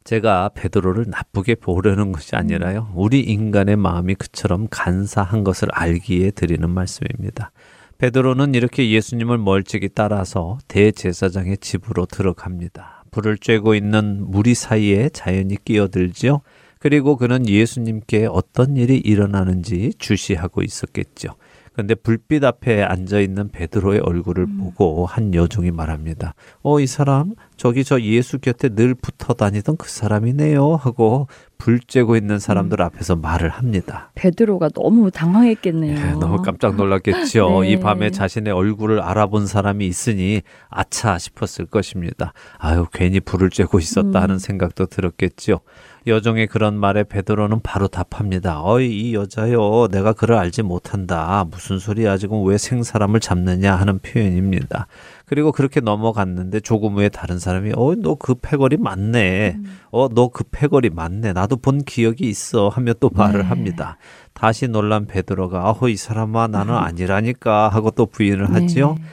제가 베드로를 나쁘게 보려는 것이 아니라요. 우리 인간의 마음이 그처럼 간사한 것을 알기에 드리는 말씀입니다. 베드로는 이렇게 예수님을 멀찍이 따라서 대제사장의 집으로 들어갑니다. 불을 쬐고 있는 무리 사이에 자연히 끼어들지요. 그리고 그는 예수님께 어떤 일이 일어나는지 주시하고 있었겠죠. 근데 불빛 앞에 앉아 있는 베드로의 얼굴을 보고 한 여종이 말합니다. 어, 이 사람 저기 저 예수 곁에 늘 붙어 다니던 그 사람이네요 하고 불 쬐고 있는 사람들 앞에서 말을 합니다. 베드로가 너무 당황했겠네요. 예, 너무 깜짝 놀랐겠죠. 네. 이 밤에 자신의 얼굴을 알아본 사람이 있으니 아차 싶었을 것입니다. 아유 괜히 불을 쬐고 있었다 음. 하는 생각도 들었겠죠. 여종의 그런 말에 베드로는 바로 답합니다. 어이 이 여자요 내가 그를 알지 못한다. 무슨 소리야 지금 왜 생사람을 잡느냐 하는 표현입니다. 그리고 그렇게 넘어갔는데 조금 후에 다른 사람이 어 너 그 패거리 맞네. 어 너 그 패거리 맞네. 나도 본 기억이 있어 하며 또 말을 네. 합니다. 다시 놀란 베드로가 어이 사람아 나는 아니라니까 하고 또 부인을 하지요. 네.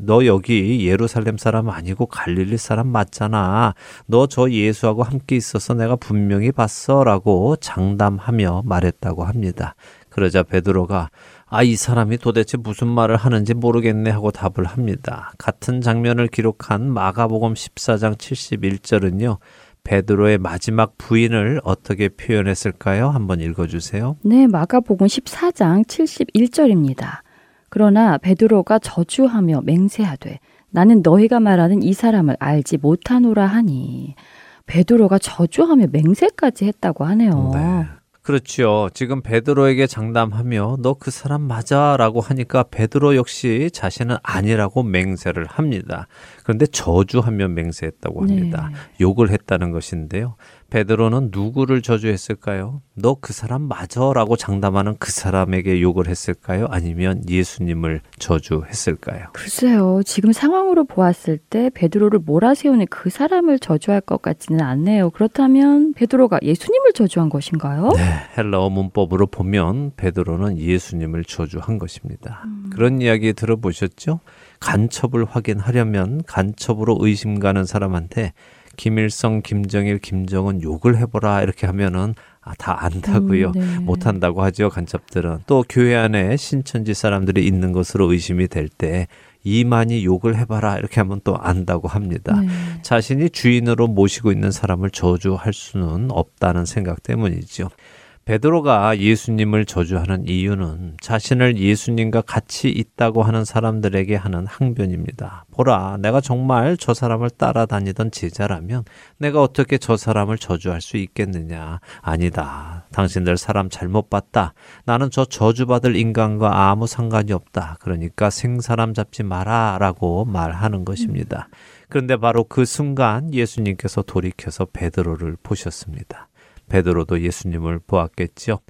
너 여기 예루살렘 사람 아니고 갈릴리 사람 맞잖아. 너 저 예수하고 함께 있어서 내가 분명히 봤어 라고 장담하며 말했다고 합니다. 그러자 베드로가 아, 이 사람이 도대체 무슨 말을 하는지 모르겠네 하고 답을 합니다. 같은 장면을 기록한 마가복음 14장 71절은요. 베드로의 마지막 부인을 어떻게 표현했을까요? 한번 읽어 주세요. 네, 마가복음 14장 71절입니다. 그러나 베드로가 저주하며 맹세하되 나는 너희가 말하는 이 사람을 알지 못하노라 하니 베드로가 저주하며 맹세까지 했다고 하네요. 네. 그렇죠. 지금 베드로에게 장담하며 너 그 사람 맞아라고 하니까 베드로 역시 자신은 아니라고 맹세를 합니다. 그런데 저주하며 맹세했다고 합니다. 네. 욕을 했다는 것인데요. 베드로는 누구를 저주했을까요? 너 그 사람 맞아라고 장담하는 그 사람에게 욕을 했을까요? 아니면 예수님을 저주했을까요? 글쎄요. 지금 상황으로 보았을 때 베드로를 몰아세우는 그 사람을 저주할 것 같지는 않네요. 그렇다면 베드로가 예수님을 저주한 것인가요? 네, 헬라어 문법으로 보면 베드로는 예수님을 저주한 것입니다. 그런 이야기 들어보셨죠? 간첩을 확인하려면 간첩으로 의심 가는 사람한테 김일성, 김정일, 김정은 욕을 해보라 이렇게 하면은 아, 다 안다고요. 음, 네. 못한다고 하죠. 간첩들은 또 교회 안에 신천지 사람들이 있는 것으로 의심이 될 때 이만희 욕을 해봐라 이렇게 하면 또 안다고 합니다. 네. 자신이 주인으로 모시고 있는 사람을 저주할 수는 없다는 생각 때문이죠. 베드로가 예수님을 저주하는 이유는 자신을 예수님과 같이 있다고 하는 사람들에게 하는 항변입니다. 보라, 내가 정말 저 사람을 따라다니던 제자라면 내가 어떻게 저 사람을 저주할 수 있겠느냐? 아니다. 당신들 사람 잘못 봤다. 나는 저 저주받을 인간과 아무 상관이 없다. 그러니까 생사람 잡지 마라. 라고 말하는 것입니다. 그런데 바로 그 순간 예수님께서 돌이켜서 베드로를 보셨습니다. 베드로도 예수님을 보았겠죠.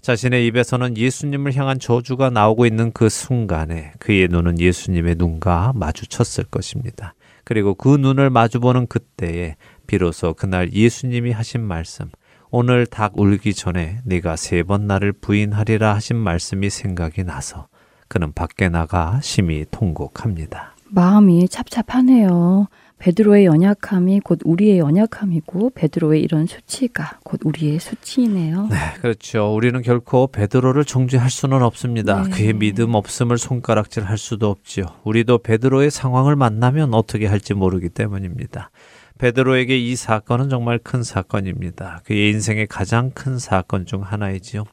자신의 입에서는 예수님을 향한 저주가 나오고 있는 그 순간에 그의 눈은 예수님의 눈과 마주쳤을 것입니다. 그리고 그 눈을 마주보는 그때에 비로소 그날 예수님이 하신 말씀, 오늘 닭 울기 전에 네가 세 번 나를 부인하리라 하신 말씀이 생각이 나서 그는 밖에 나가 심히 통곡합니다. 마음이 찹찹하네요. 베드로의 연약함이 곧 우리의 연약함이고 베드로의 이런 수치가 곧 우리의 수치이네요. 네, 그렇죠. 우리는 결코 베드로를 정죄할 수는 없습니다. 네. 그의 믿음 없음을 손가락질 할 수도 없지요. 우리도 베드로의 상황을 만나면 어떻게 할지 모르기 때문입니다. 베드로에게 이 사건은 정말 큰 사건입니다. 그의 인생의 가장 큰 사건 중 하나이지요.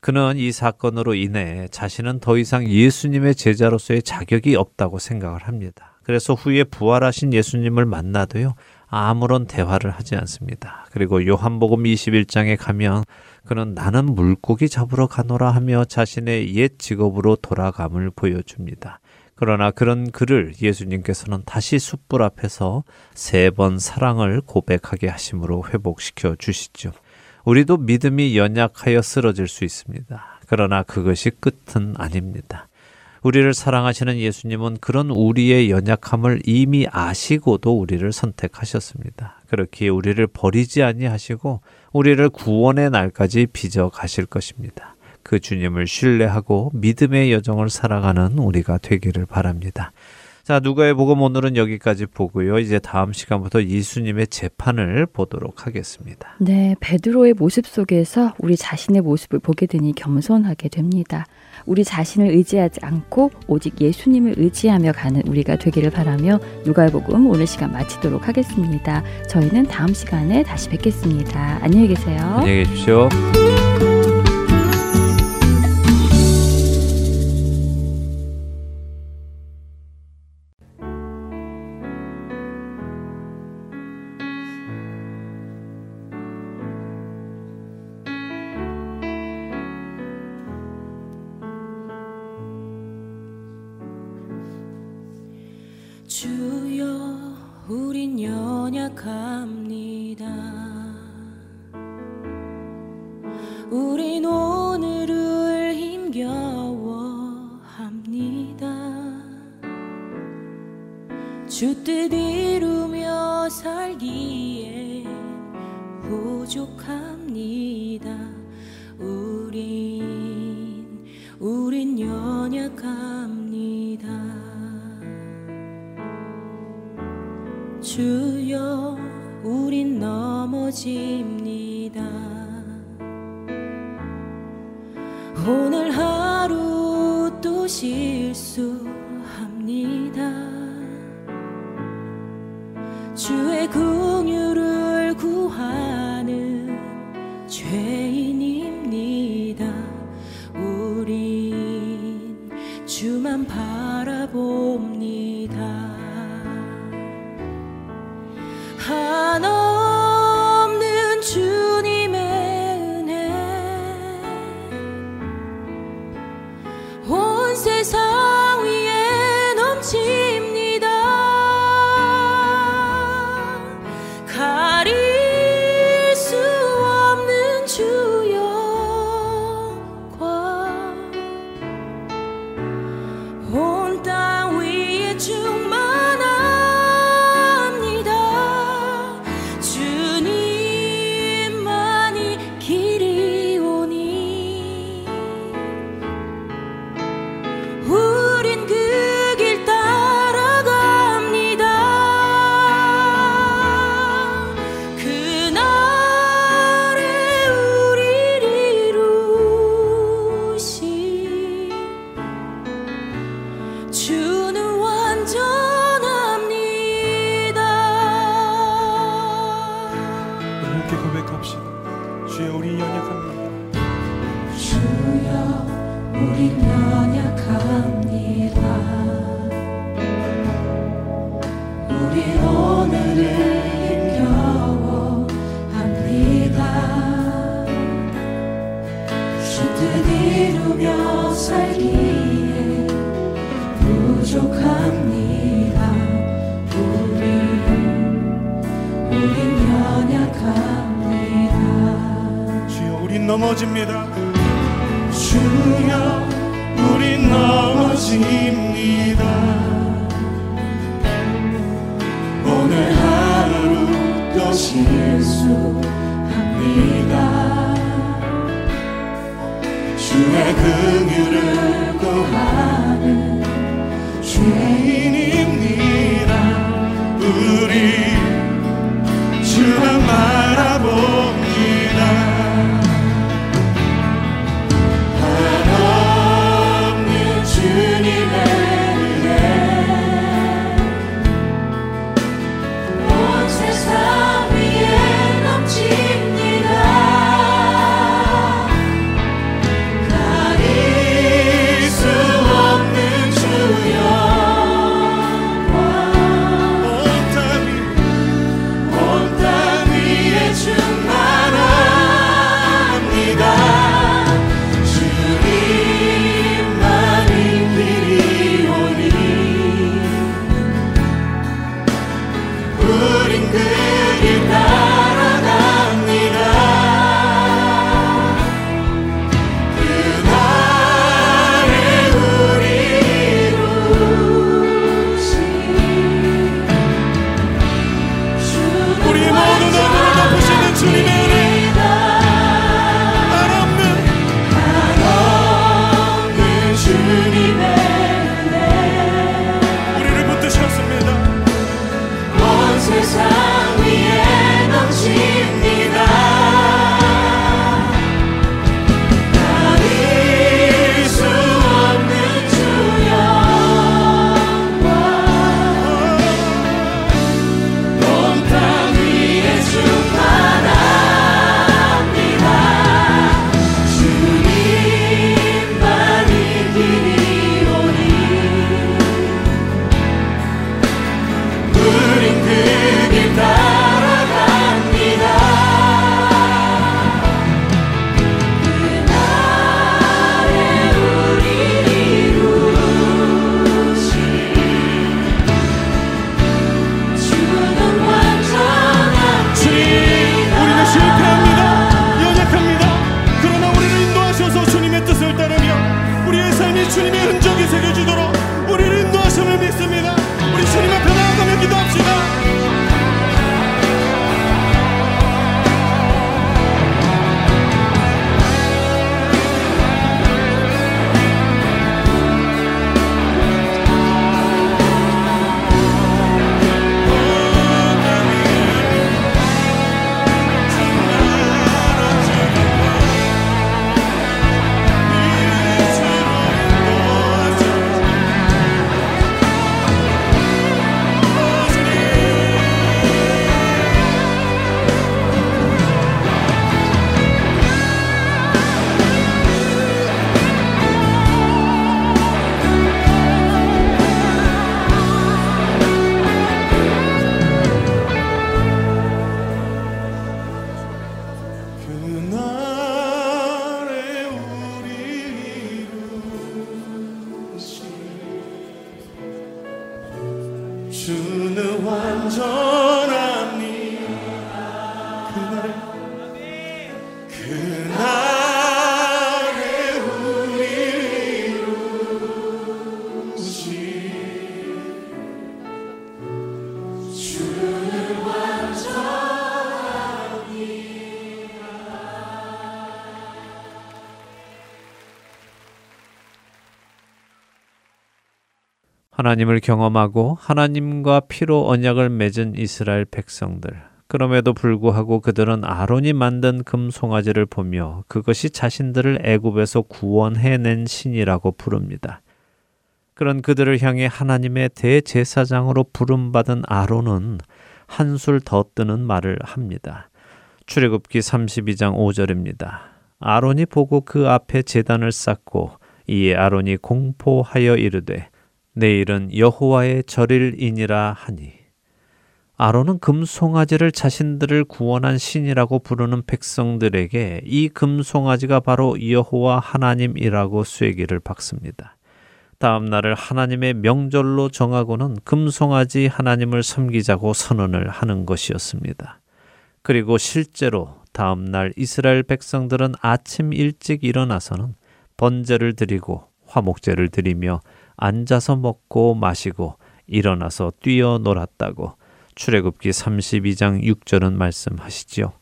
그는 이 사건으로 인해 자신은 더 이상 예수님의 제자로서의 자격이 없다고 생각을 합니다. 그래서 후에 부활하신 예수님을 만나도요, 아무런 대화를 하지 않습니다. 그리고 요한복음 21장에 가면 그는 나는 물고기 잡으러 가노라 하며 자신의 옛 직업으로 돌아감을 보여줍니다. 그러나 그런 그를 예수님께서는 다시 숯불 앞에서 세 번 사랑을 고백하게 하심으로 회복시켜 주시죠. 우리도 믿음이 연약하여 쓰러질 수 있습니다. 그러나 그것이 끝은 아닙니다. 우리를 사랑하시는 예수님은 그런 우리의 연약함을 이미 아시고도 우리를 선택하셨습니다. 그렇기에 우리를 버리지 아니하시고 우리를 구원의 날까지 빚어 가실 것입니다. 그 주님을 신뢰하고 믿음의 여정을 살아가는 우리가 되기를 바랍니다. 자, 누가의 복음 오늘은 여기까지 보고요. 이제 다음 시간부터 예수님의 재판을 보도록 하겠습니다. 네, 베드로의 모습 속에서 우리 자신의 모습을 보게 되니 겸손하게 됩니다. 우리 자신을 의지하지 않고 오직 예수님을 의지하며 가는 우리가 되기를 바라며 누가의 복음 오늘 시간 마치도록 하겠습니다. 저희는 다음 시간에 다시 뵙겠습니다. 안녕히 계세요. 안녕히 계십시오. 주여 우린 연약합니다 연약합니다. 주여, 우리 연약합니다. 우리 오늘을 힘겨워합니다. 주뜻 이루며 살기. 넘어집니다. 주여 우린 넘어집니다. 오늘 하루 또 실수합니다. 주의 긍휼을 구하는 죄인입니다. 우리 주만 바라보 하나님을 경험하고 하나님과 피로 언약을 맺은 이스라엘 백성들. 그럼에도 불구하고 그들은 아론이 만든 금 송아지를 보며 그것이 자신들을 애굽에서 구원해낸 신이라고 부릅니다. 그런 그들을 향해 하나님의 대제사장으로 부름받은 아론은 한술 더 뜨는 말을 합니다. 출애굽기 32장 5절입니다. 아론이 보고 그 앞에 제단을 쌓고 이에 아론이 공포하여 이르되 내일은 여호와의 절일이니라 하니 아론은 금송아지를 자신들을 구원한 신이라고 부르는 백성들에게 이 금송아지가 바로 여호와 하나님이라고 쐐기를 박습니다. 다음 날을 하나님의 명절로 정하고는 금송아지 하나님을 섬기자고 선언을 하는 것이었습니다. 그리고 실제로 다음 날 이스라엘 백성들은 아침 일찍 일어나서는 번제를 드리고 화목제를 드리며 앉아서 먹고 마시고 일어나서 뛰어 놀았다고 출애굽기 32장 6절은 말씀하시지요.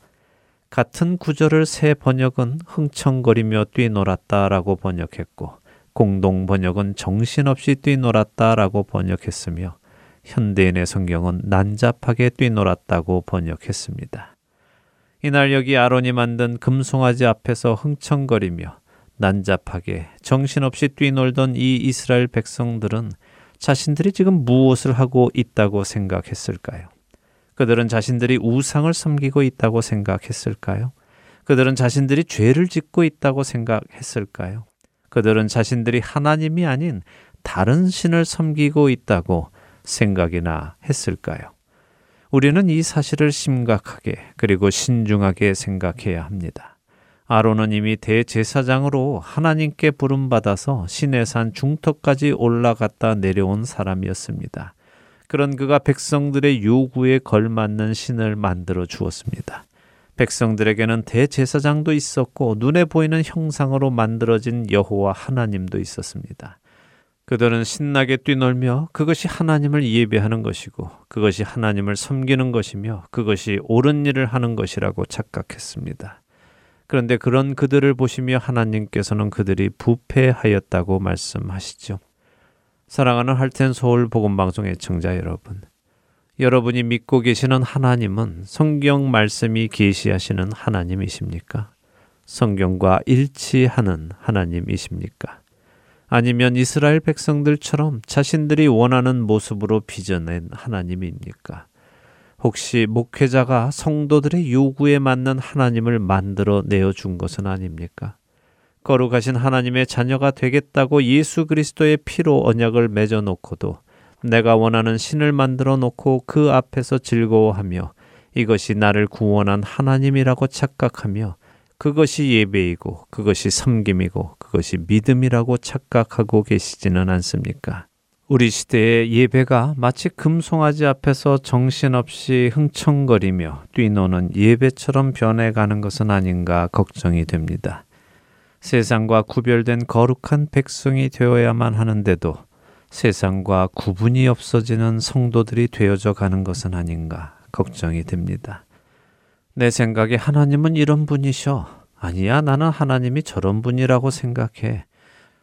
같은 구절을 새 번역은 흥청거리며 뛰놀았다라고 번역했고 공동 번역은 정신없이 뛰놀았다라고 번역했으며 현대인의 성경은 난잡하게 뛰놀았다고 번역했습니다. 이날 여기 아론이 만든 금송아지 앞에서 흥청거리며 난잡하게 정신없이 뛰놀던 이 이스라엘 백성들은 자신들이 지금 무엇을 하고 있다고 생각했을까요? 그들은 자신들이 우상을 섬기고 있다고 생각했을까요? 그들은 자신들이 죄를 짓고 있다고 생각했을까요? 그들은 자신들이 하나님이 아닌 다른 신을 섬기고 있다고 생각이나 했을까요? 우리는 이 사실을 심각하게 그리고 신중하게 생각해야 합니다. 아론은 이미 대제사장으로 하나님께 부름받아서 시내산 중턱까지 올라갔다 내려온 사람이었습니다. 그런 그가 백성들의 요구에 걸맞는 신을 만들어 주었습니다. 백성들에게는 대제사장도 있었고 눈에 보이는 형상으로 만들어진 여호와 하나님도 있었습니다. 그들은 신나게 뛰놀며 그것이 하나님을 예배하는 것이고 그것이 하나님을 섬기는 것이며 그것이 옳은 일을 하는 것이라고 착각했습니다. 그런데 그런 그들을 보시며 하나님께서는 그들이 부패하였다고 말씀하시죠. 사랑하는 할텐 서울 복음 방송의 청자 여러분. 여러분이 믿고 계시는 하나님은 성경 말씀이 계시하시는 하나님이십니까? 성경과 일치하는 하나님이십니까? 아니면 이스라엘 백성들처럼 자신들이 원하는 모습으로 빚어낸 하나님입니까? 혹시 목회자가 성도들의 요구에 맞는 하나님을 만들어 내어 준 것은 아닙니까? 거룩하신 하나님의 자녀가 되겠다고 예수 그리스도의 피로 언약을 맺어 놓고도 내가 원하는 신을 만들어 놓고 그 앞에서 즐거워하며 이것이 나를 구원한 하나님이라고 착각하며 그것이 예배이고 그것이 섬김이고 그것이 믿음이라고 착각하고 계시지는 않습니까? 우리 시대의 예배가 마치 금송아지 앞에서 정신없이 흥청거리며 뛰노는 예배처럼 변해가는 것은 아닌가 걱정이 됩니다. 세상과 구별된 거룩한 백성이 되어야만 하는데도 세상과 구분이 없어지는 성도들이 되어져 가는 것은 아닌가 걱정이 됩니다. 내 생각에 하나님은 이런 분이셔. 아니야, 나는 하나님이 저런 분이라고 생각해.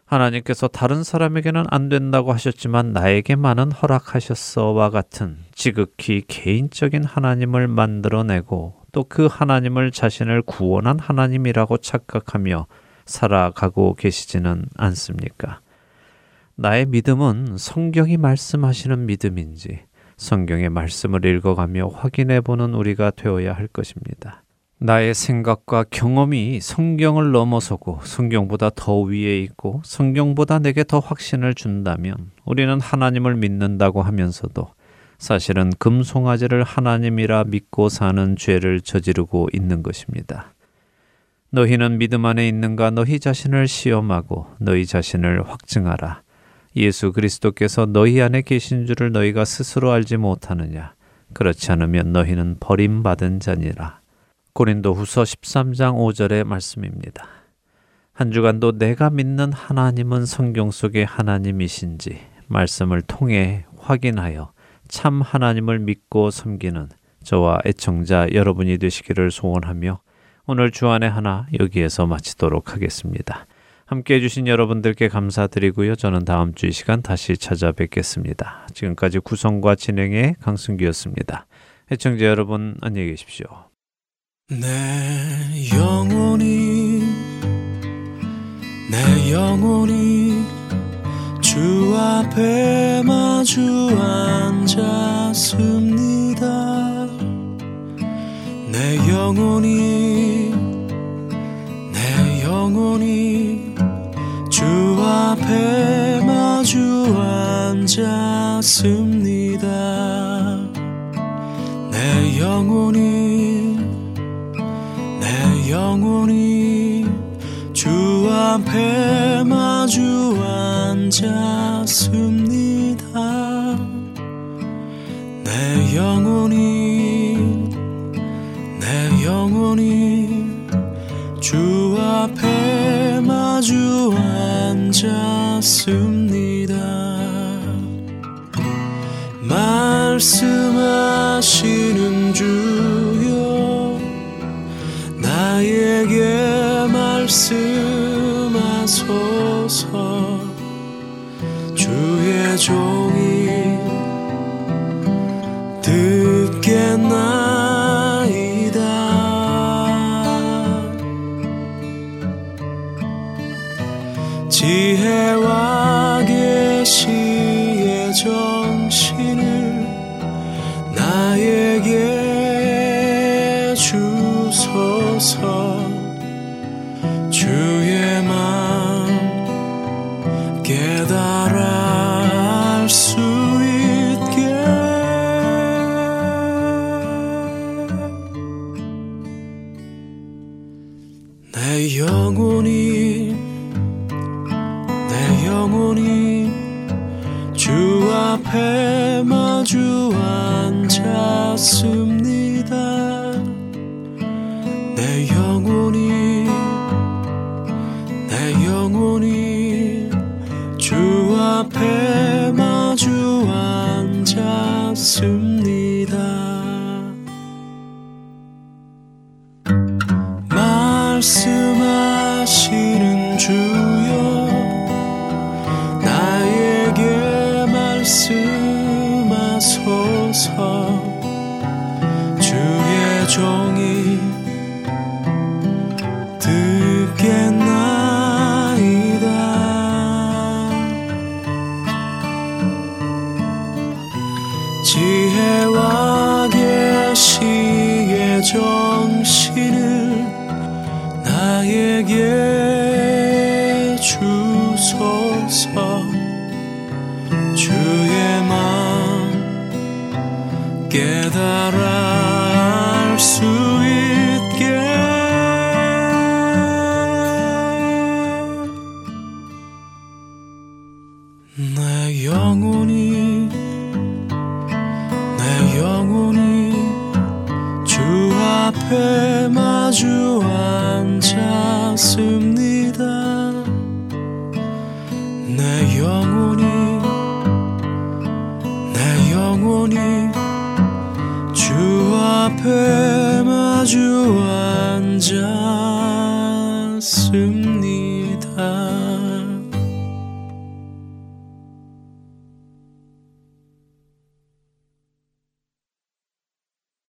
하나님께서 다른 사람에게는 안 된다고 하셨지만 나에게만은 허락하셨어와 같은 지극히 개인적인 하나님을 만들어내고 또 그 하나님을 자신을 구원한 하나님이라고 착각하며 살아가고 계시지는 않습니까? 나의 믿음은 성경이 말씀하시는 믿음인지 성경의 말씀을 읽어가며 확인해 보는 우리가 되어야 할 것입니다. 나의 생각과 경험이 성경을 넘어서고 성경보다 더 위에 있고 성경보다 내게 더 확신을 준다면 우리는 하나님을 믿는다고 하면서도 사실은 금송아지를 하나님이라 믿고 사는 죄를 저지르고 있는 것입니다. 너희는 믿음 안에 있는가 너희 자신을 시험하고 너희 자신을 확증하라. 예수 그리스도께서 너희 안에 계신 줄을 너희가 스스로 알지 못하느냐? 그렇지 않으면 너희는 버림받은 자니라. 고린도 후서 13장 5절의 말씀입니다. 한 주간도 내가 믿는 하나님은 성경 속의 하나님이신지 말씀을 통해 확인하여 참 하나님을 믿고 섬기는 저와 애청자 여러분이 되시기를 소원하며 오늘 주안의 하나 여기에서 마치도록 하겠습니다. 함께 해주신 여러분들께 감사드리고요. 저는 다음 주 이 시간 다시 찾아뵙겠습니다. 지금까지 구성과 진행의 강승기였습니다. 애청자 여러분 안녕히 계십시오. 내 영혼이 내 영혼이 주 앞에 마주 앉았습니다. 내 영혼이 내 영혼이 주 앞에 마주 앉았습니다. 내 영혼이 내 영혼이 주 앞에 마주 앉았습니다. 내 영혼이 내 영혼이 주 앞에 마주 앉았습니다. 말씀하시는 주여 나에게 말씀하소서. 주의 종이 듣겠나이다. 지혜와 계시의 정신을 나에게 주 소서